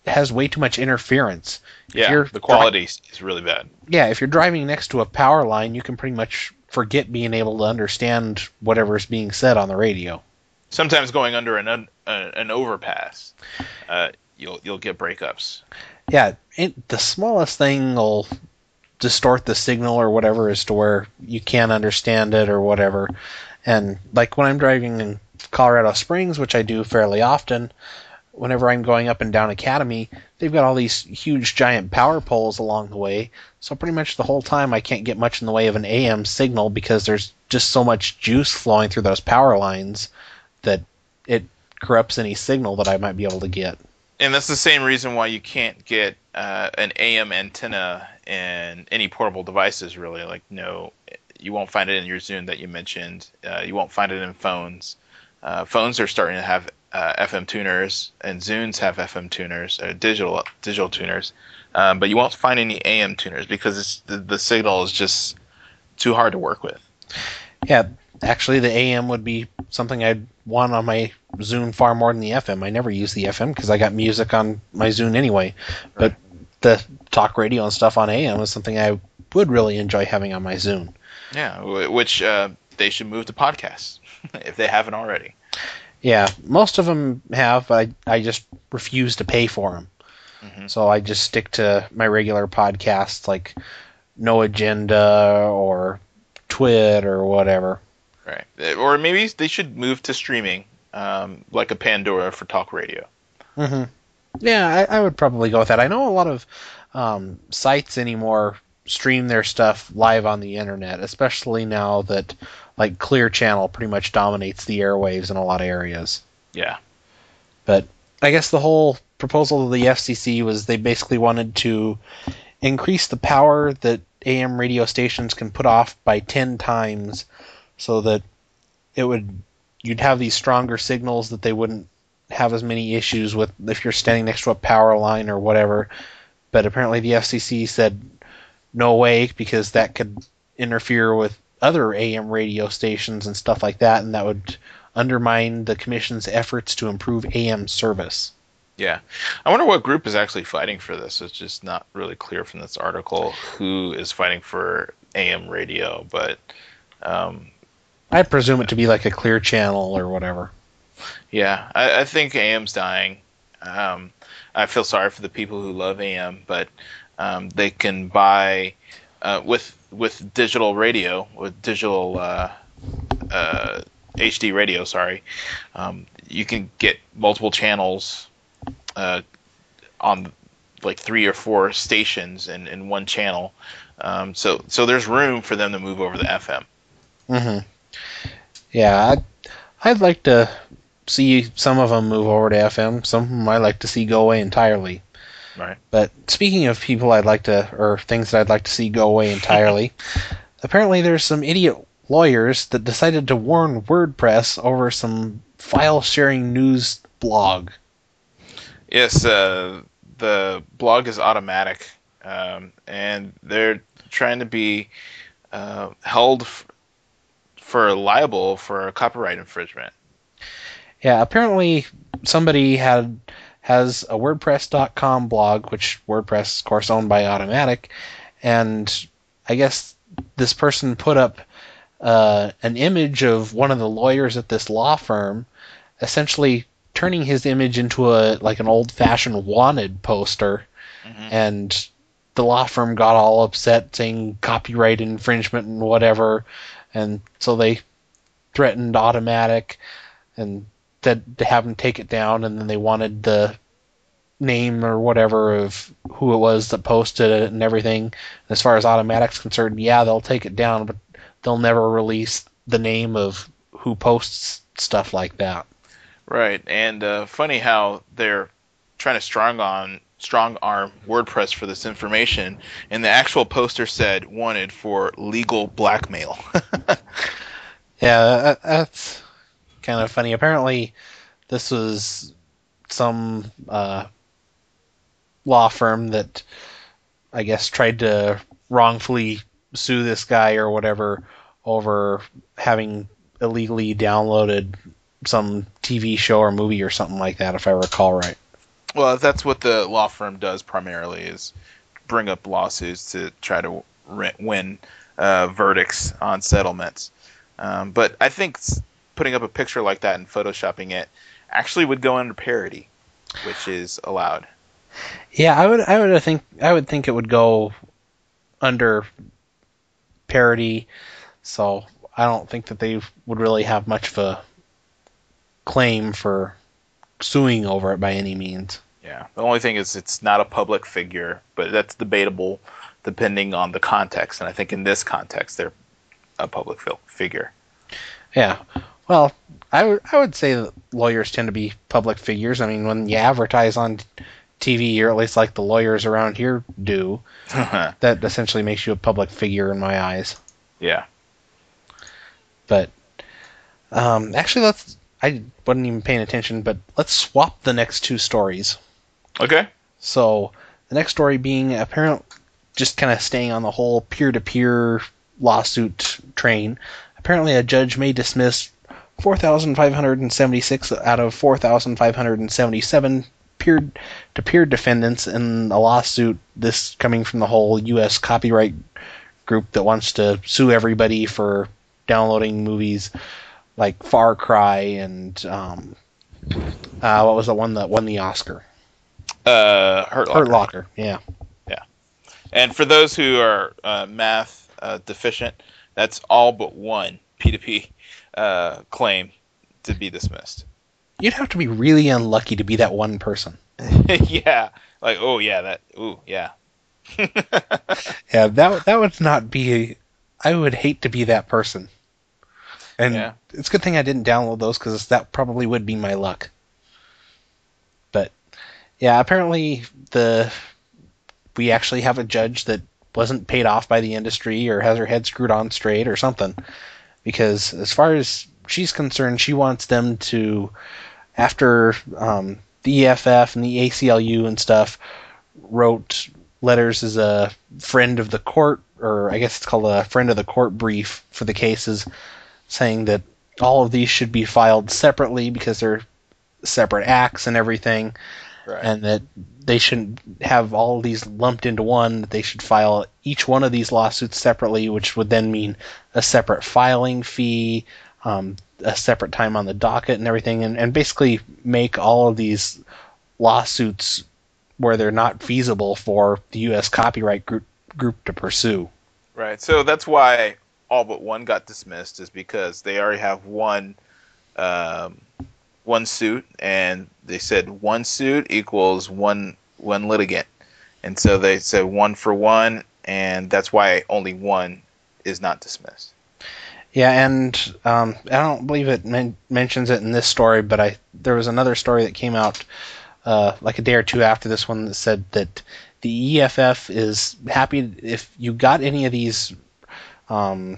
Speaker 2: Has way too much interference.
Speaker 3: Yeah, the quality is is really bad.
Speaker 2: yeah, if you're driving next to a power line, you can pretty much forget being able to understand whatever's being said on the radio.
Speaker 3: Sometimes going under an un, uh, an overpass, uh, you'll you'll get breakups.
Speaker 2: Yeah, it, the smallest thing will distort the signal or whatever as to where you can't understand it or whatever. And like when I'm driving in Colorado Springs, which I do fairly often, whenever I'm going up and down Academy, they've got all these huge giant power poles along the way. So pretty much the whole time I can't get much in the way of an AM signal because there's just so much juice flowing through those power lines that it corrupts any signal that I might be able to get.
Speaker 3: And that's the same reason why you can't get uh, an AM antenna in any portable devices. Really, like no, you won't find it in your Zune that you mentioned. Uh, you won't find it in phones. Uh, phones are starting to have uh, FM tuners, and Zunes have FM tuners, uh, digital digital tuners. Um, but you won't find any AM tuners because it's, the, the signal is just too hard to work with.
Speaker 2: Yeah, actually, the AM would be something I'd want on my Zune far more than the FM. I never use the FM because I got music on my Zune anyway. But the talk radio and stuff on AM is something I would really enjoy having on my Zune.
Speaker 3: Yeah, which uh, they should move to podcasts if they haven't already.
Speaker 2: Yeah, most of them have, but I, I just refuse to pay for them.
Speaker 3: Mhm.
Speaker 2: So I just stick to my regular podcasts like No Agenda or Twit or whatever.
Speaker 3: Right. Uh, Or maybe they should move to streaming, um, like a Pandora for talk radio.
Speaker 2: Mm-hmm. Yeah, I, I would probably go with that. I know a lot of um, sites anymore stream their stuff live on the internet, especially now that like Clear Channel pretty much dominates the airwaves in a lot of areas.
Speaker 3: Yeah.
Speaker 2: But I guess the whole proposal of the FCC was they basically wanted to increase the power that AM radio stations can put off by 10 times so that it would you'd have these stronger signals that they wouldn't have as many issues with if you're standing next to a power line or whatever. But apparently the FCC said no way because that could interfere with other AM radio stations and stuff like that and that would undermine the commission's efforts to improve AM service.
Speaker 3: Yeah. I wonder what group is actually fighting for this. It's just not really clear from this article who is fighting for AM radio, but um,
Speaker 2: I presume it to be like a clear channel or whatever.
Speaker 3: yeah, I, I think AM's dying. Um, I feel sorry for the people who love AM, but um, they can buy uh, with with digital radio, with digital uh, uh, HD radio. Sorry, um, you can get multiple channels uh, on like three or four stations in, in one channel. Um, so so there's room for them to move over to FM.
Speaker 2: Mm-hmm. Yeah, I'd, I'd like to see some of them move over to FM. Some of them I'd like to see go away entirely.
Speaker 3: Right.
Speaker 2: But speaking of people I'd like to, or things that I'd like to see go away entirely, apparently there's some idiot lawyers that decided to warn WordPress over some file sharing news blog.
Speaker 3: Yes, uh, the blog is Automattic, um, and they're trying to be uh, held f- for liable for copyright infringement.
Speaker 2: Yeah, apparently somebody had has a WordPress.com blog, which WordPress, of course, owned by Automattic, and I guess this person put up uh, an image of one of the lawyers at this law firm, essentially turning his image into a like an old-fashioned wanted poster,
Speaker 3: Mhm.
Speaker 2: and the law firm got all upset, saying copyright infringement and whatever, and so they threatened Automattic. And said to have him take it down, and then they wanted the name or whatever of who it was that posted it and everything. As far as Automattic's concerned, yeah, they'll take it down, but they'll never release the name of who posts stuff like that.
Speaker 3: Right, and uh, funny how they're trying to strong on strong arm WordPress for this information, and the actual poster said wanted for legal blackmail.
Speaker 2: Yeah, that, that's kind of funny. Apparently, this was some uh, law firm that I guess tried to wrongfully sue this guy or whatever over having illegally downloaded some TV show or movie or something like that, if I recall right.
Speaker 3: Well, that's what the law firm does primarily is bring up lawsuits to try to win uh, verdicts on settlements. Um, but I think putting up a picture like that and photoshopping it actually would go under parody, which is allowed.
Speaker 2: Yeah, I would. I would think. I would think it would go under parody. So I don't think that they would really have much of a claim for suing over it by any means.
Speaker 3: Yeah. The only thing is it's not a public figure, but that's debatable depending on the context. And I think in this context, they're a public figure.
Speaker 2: Yeah. Well, I would. I would say that lawyers tend to be public figures. I mean, when you advertise on TV, or at least like the lawyers around here do, that essentially makes you a public figure in my eyes.
Speaker 3: yeah.
Speaker 2: But um, actually, let's. I wasn't even paying attention, but let's swap the next two stories.
Speaker 3: Okay.
Speaker 2: So the next story being apparent, just kind of staying on the whole peer-to-peer lawsuit train. Apparently, a judge may dismiss 4,576 out of 4,577 peer to peer defendants in a lawsuit. This coming from the whole U.S. copyright group that wants to sue everybody for downloading movies like Far Cry and um, uh, what was the one that won the Oscar?
Speaker 3: Uh, Hurt Locker.
Speaker 2: Hurt Locker. Yeah.
Speaker 3: And for those who are uh, math uh, deficient, that's all but one P2P uh, claim to be dismissed.
Speaker 2: You'd have to be really unlucky to be that one person.
Speaker 3: yeah, like oh yeah, that ooh yeah.
Speaker 2: Yeah, that that would not be. I would hate to be that person. And
Speaker 3: Yeah.
Speaker 2: it's a good thing I didn't download those because that probably would be my luck. But yeah, apparently the we actually have a judge that wasn't paid off by the industry or has her head screwed on straight or something. Because as far as she's concerned, she wants them to, after um, the EFF and the ACLU and stuff wrote letters as a friend of the court, or I guess it's called a friend of the court brief for the cases, saying that all of these should be filed separately because they're separate acts and everything,
Speaker 3: Right.
Speaker 2: and that they shouldn't have all these lumped into one. That they should file each one of these lawsuits separately, which would then mean a separate filing fee, um, a separate time on the docket, and everything, and, and basically make all of these lawsuits where they're not feasible for the U.S. copyright group group to pursue.
Speaker 3: Right. So that's why all but one got dismissed is because they already have one um, one suit, and they said one suit equals one one litigant, and so they said one for one, and that's why only one is not dismissed.
Speaker 2: Yeah, and um, I don't believe it men- mentions it in this story, but I there was another story that came out uh, like a day or two after this one that said that the EFF is happy if you got any of these um,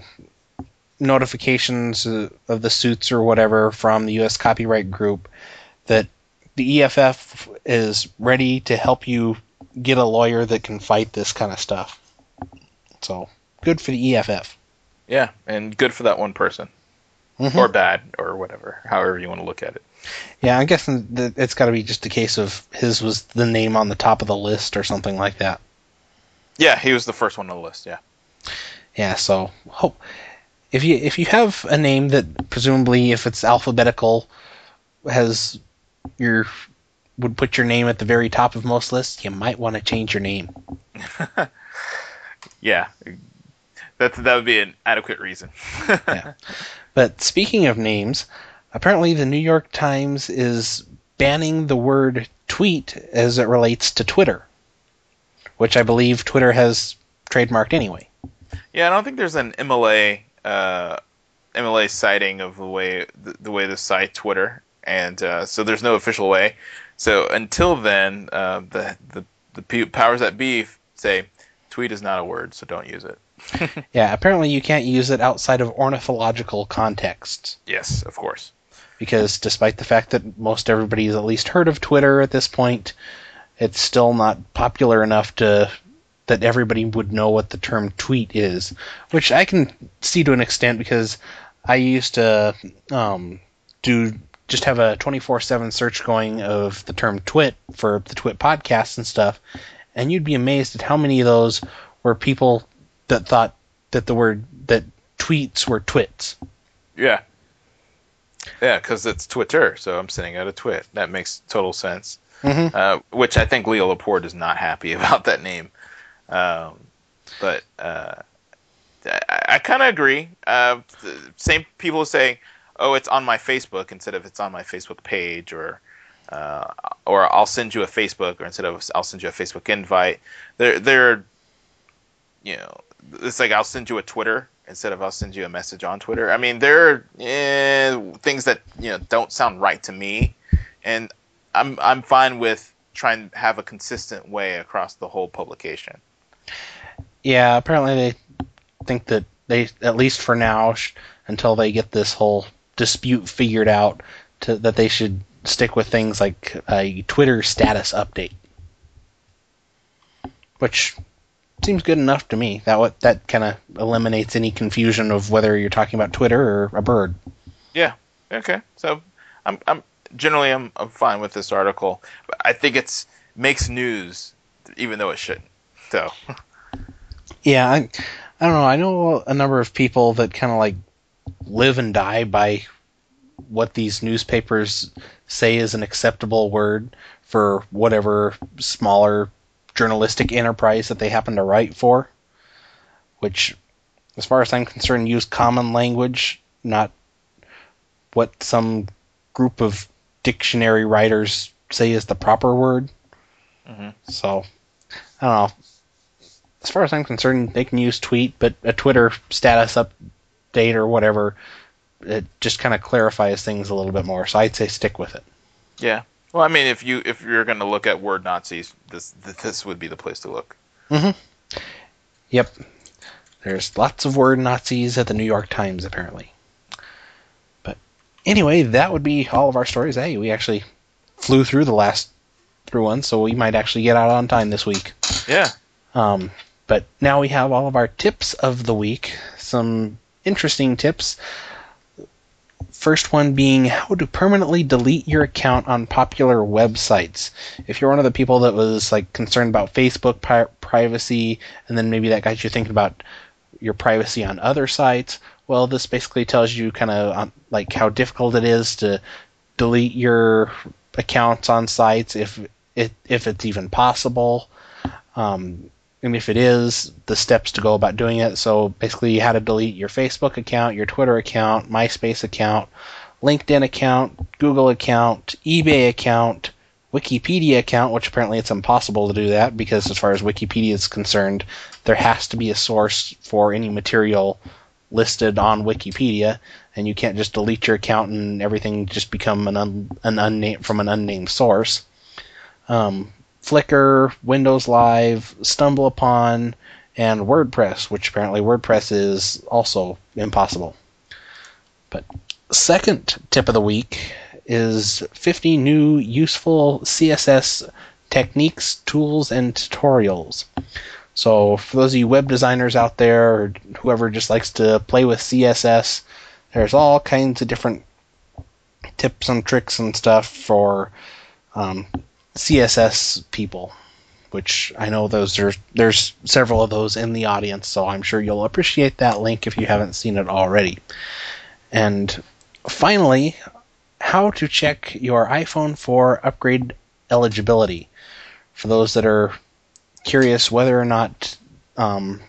Speaker 2: notifications of the suits or whatever from the U.S. Copyright Group that the EFF is ready to help you get a lawyer that can fight this kind of stuff. So good for the EFF.
Speaker 3: Yeah, and good for that one person,
Speaker 2: Mhm.
Speaker 3: or bad, or whatever, however you want to look at it.
Speaker 2: Yeah, I'm guessing it's got to be just a case of his was the name on the top of the list or something like that.
Speaker 3: Yeah, he was the first one on the list. Yeah.
Speaker 2: Yeah, so hope if you if you have a name that presumably if it's alphabetical has your would put your name at the very top of most lists, you might want to change your name.
Speaker 3: Yeah. That that would be an adequate reason.
Speaker 2: Yeah. But speaking of names, apparently the New York Times is banning the word tweet as it relates to Twitter, which I believe Twitter has trademarked anyway.
Speaker 3: Yeah, I don't think there's an MLA uh, MLA citing of the way the, the way the site Twitter, and uh, so there's no official way. So until then, uh, the the the powers that be say tweet is not a word, so don't use it.
Speaker 2: Yeah, apparently you can't use it outside of ornithological contexts
Speaker 3: Yes, of course.
Speaker 2: because despite the fact that most everybody's at least heard of Twitter at this point, it's still not popular enough to that everybody would know what the term tweet is, which I can see to an extent because I used to um, do just have a 24/7 search going of the term twit for the twit podcasts and stuff, and you'd be amazed at how many of those were people that thought that the word that tweets were twits.
Speaker 3: Yeah. Yeah, because it's Twitter, so I'm sending out a twit. That makes total sense.
Speaker 2: Mhm.
Speaker 3: Uh, which I think Leo Laporte is not happy about that name. Um, but uh, I, I kind of agree. Uh, same people say, "Oh, it's on my Facebook" instead of "It's on my Facebook page," or uh, or I'll send you a Facebook, or instead of I'll send you a Facebook invite. They're they're you know it's like I'll send you a Twitter instead of I'll send you a message on Twitter. I mean, there are eh, things that you know don't sound right to me, and I'm I'm fine with trying to have a consistent way across the whole publication.
Speaker 2: Yeah, apparently they think that they, at least for now, sh- until they get this whole dispute figured out, to, that they should stick with things like a Twitter status update, which seems good enough to me. That what that kind of eliminates any confusion of whether you're talking about Twitter or a bird.
Speaker 3: Yeah, Okay, so I'm I'm generally I'm I'm fine with this article. I think it's makes news, even though it shouldn't. So
Speaker 2: Yeah, I, I don't know. I know a number of people that kind of like live and die by what these newspapers say is an acceptable word for whatever smaller journalistic enterprise that they happen to write for. Which, as far as I'm concerned, use common language, not what some group of dictionary writers say is the proper word.
Speaker 3: Mhm.
Speaker 2: So, I don't know. As far as I'm concerned, they can use tweet, but a Twitter status update or whatever, it just kind of clarifies things a little bit more. So I'd say stick with it.
Speaker 3: yeah. Well, I mean, if you if you're going to look at word Nazis, this this would be the place to look. Mm-hmm.
Speaker 2: Yep. There's lots of word Nazis at the New York Times, apparently. But anyway, that would be all of our stories. Hey, we actually flew through the last through one, so we might actually get out on time this week.
Speaker 3: Yeah.
Speaker 2: Um, but now we have all of our tips of the week. Some interesting tips. First one being how to permanently delete your account on popular websites. If you're one of the people that was like concerned about Facebook pri- privacy, and then maybe that got you thinking about your privacy on other sites, well, this basically tells you kind of like how difficult it is to delete your accounts on sites if it if it's even possible. Um, and if it is, the steps to go about doing it. So basically, how to delete your Facebook account, your Twitter account, MySpace account, LinkedIn account, Google account, eBay account, Wikipedia account, which apparently it's impossible to do that because, as far as Wikipedia is concerned, there has to be a source for any material listed on Wikipedia, and you can't just delete your account and everything just become an, un, an unnamed from an unnamed source. Um, Flickr, Windows Live, Stumble Upon, and WordPress, which apparently WordPress is also impossible. But second tip of the week is 50 new useful CSS techniques, tools, and tutorials. So for those of you web designers out there, or whoever just likes to play with CSS, there's all kinds of different tips and tricks and stuff for um, CSS people, which I know those are there's several of those in the audience, so I'm sure you'll appreciate that link if you haven't seen it already. And finally, how to check your iPhone for upgrade eligibility. For those that are curious whether or not um,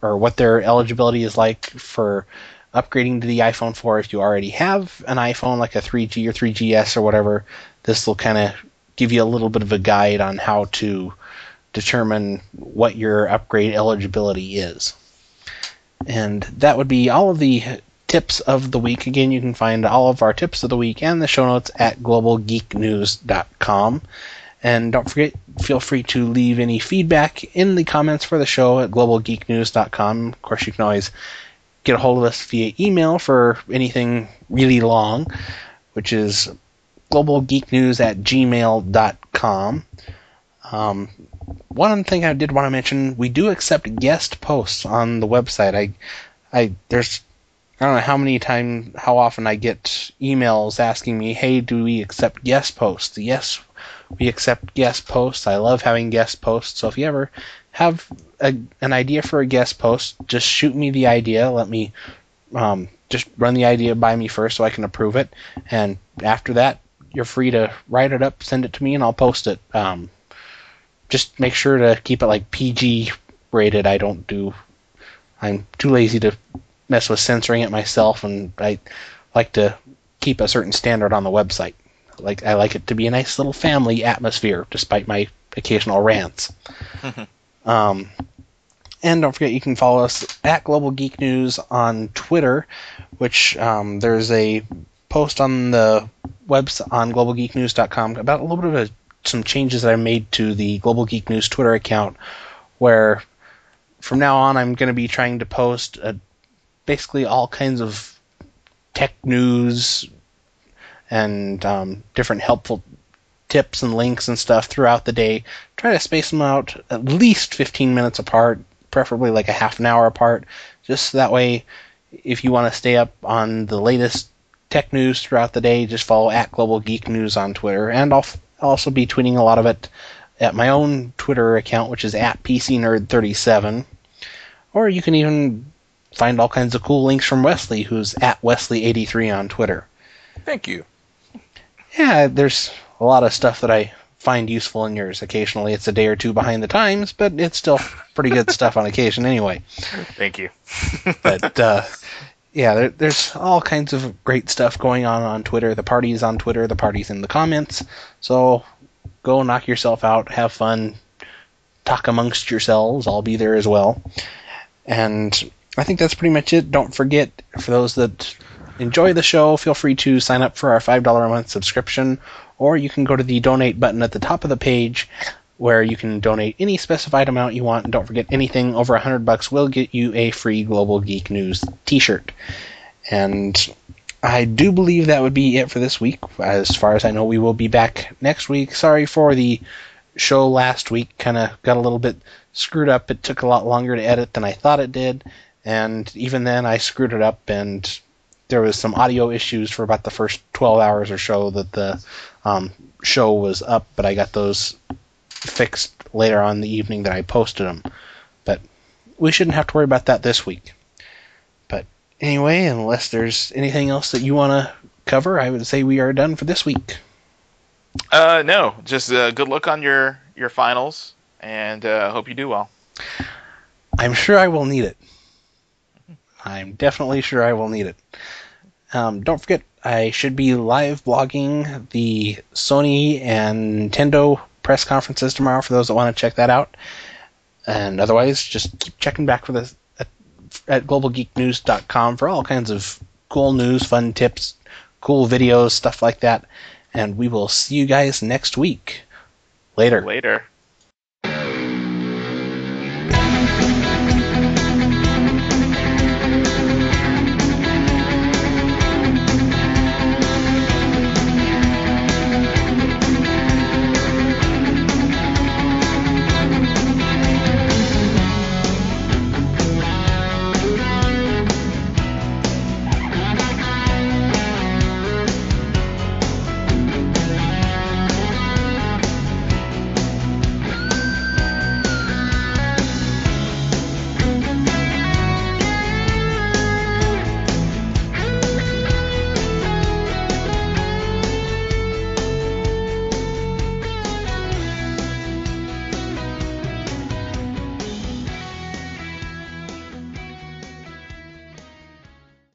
Speaker 2: or what their eligibility is like for upgrading to the iPhone 4 if you already have an iPhone like a 3G or 3GS or whatever, this will kind of give you a little bit of a guide on how to determine what your upgrade eligibility is. And that would be all of the tips of the week. Again, you can find all of our tips of the week and the show notes at globalgeeknews.com. And don't forget, feel free to leave any feedback in the comments for the show at globalgeeknews.com. Of course, you can always get a hold of us via email for anything really long, which is globalgeeknews at gmail.com. Um, one thing I did want to mention, we do accept guest posts on the website. I, I there's I don't know how many times, how often I get emails asking me, "Hey, do we accept guest posts?" Yes, we accept guest posts. I love having guest posts. So if you ever have a, an idea for a guest post, just shoot me the idea. Let me um, just run the idea by me first so I can approve it, and after that, you're free to write it up, send it to me, and I'll post it. Um, just make sure to keep it like PG rated. I don't do. I'm too lazy to mess with censoring it myself, and I like to keep a certain standard on the website. Like I like it to be a nice little family atmosphere, despite my occasional rants. um, and don't forget, you can follow us at Global Geek News on Twitter, which um, there's a post on the website on globalgeeknews.com about a little bit of a, some changes that I made to the Global Geek News Twitter account, where from now on I'm going to be trying to post uh basically all kinds of tech news and um, different helpful tips and links and stuff throughout the day. Try to space them out at least 15 minutes apart, preferably like a half an hour apart, just so that way if you want to stay up on the latest tech news throughout the day, just follow at Global Geek News on Twitter, and I'll f- also be tweeting a lot of it at my own Twitter account, which is at PCNerd37. Or you can even find all kinds of cool links from Wesley, who's at Wesley83 on Twitter.
Speaker 3: Thank you.
Speaker 2: Yeah, there's a lot of stuff that I find useful in yours. Occasionally it's a day or two behind the times, but it's still pretty good stuff on occasion anyway.
Speaker 3: Thank you.
Speaker 2: But uh, yeah, there, there's all kinds of great stuff going on on Twitter. The party's on Twitter, the party's in the comments. So go knock yourself out, have fun, talk amongst yourselves. I'll be there as well. And I think that's pretty much it. Don't forget, for those that enjoy the show, feel free to sign up for our $5 a month subscription, or you can go to the donate button at the top of the page where you can donate any specified amount you want. And don't forget, anything over 100 bucks will get you a free Global Geek News t shirt. And I do believe that would be it for this week. As far as I know, we will be back next week. Sorry for the show last week. Kind of got a little bit screwed up. It took a lot longer to edit than I thought it did. And even then, I screwed it up, and there was some audio issues for about the first 12 hours or so that the um, show was up, but I got those fixed later on the evening that I posted them. But we shouldn't have to worry about that this week. But anyway, unless there's anything else that you want to cover, I would say we are done for this week.
Speaker 3: Uh, no, just uh, good luck on your your finals, and uh, hope you do well.
Speaker 2: I'm sure I will need it. I'm definitely sure I will need it. Um, don't forget, I should be live blogging the Sony and Nintendo press conferences tomorrow for those that want to check that out. And otherwise, just keep checking back for the at, at globalgeeknews.com for all kinds of cool news, fun tips, cool videos, stuff like that. And we will see you guys next week. Later.
Speaker 3: Later.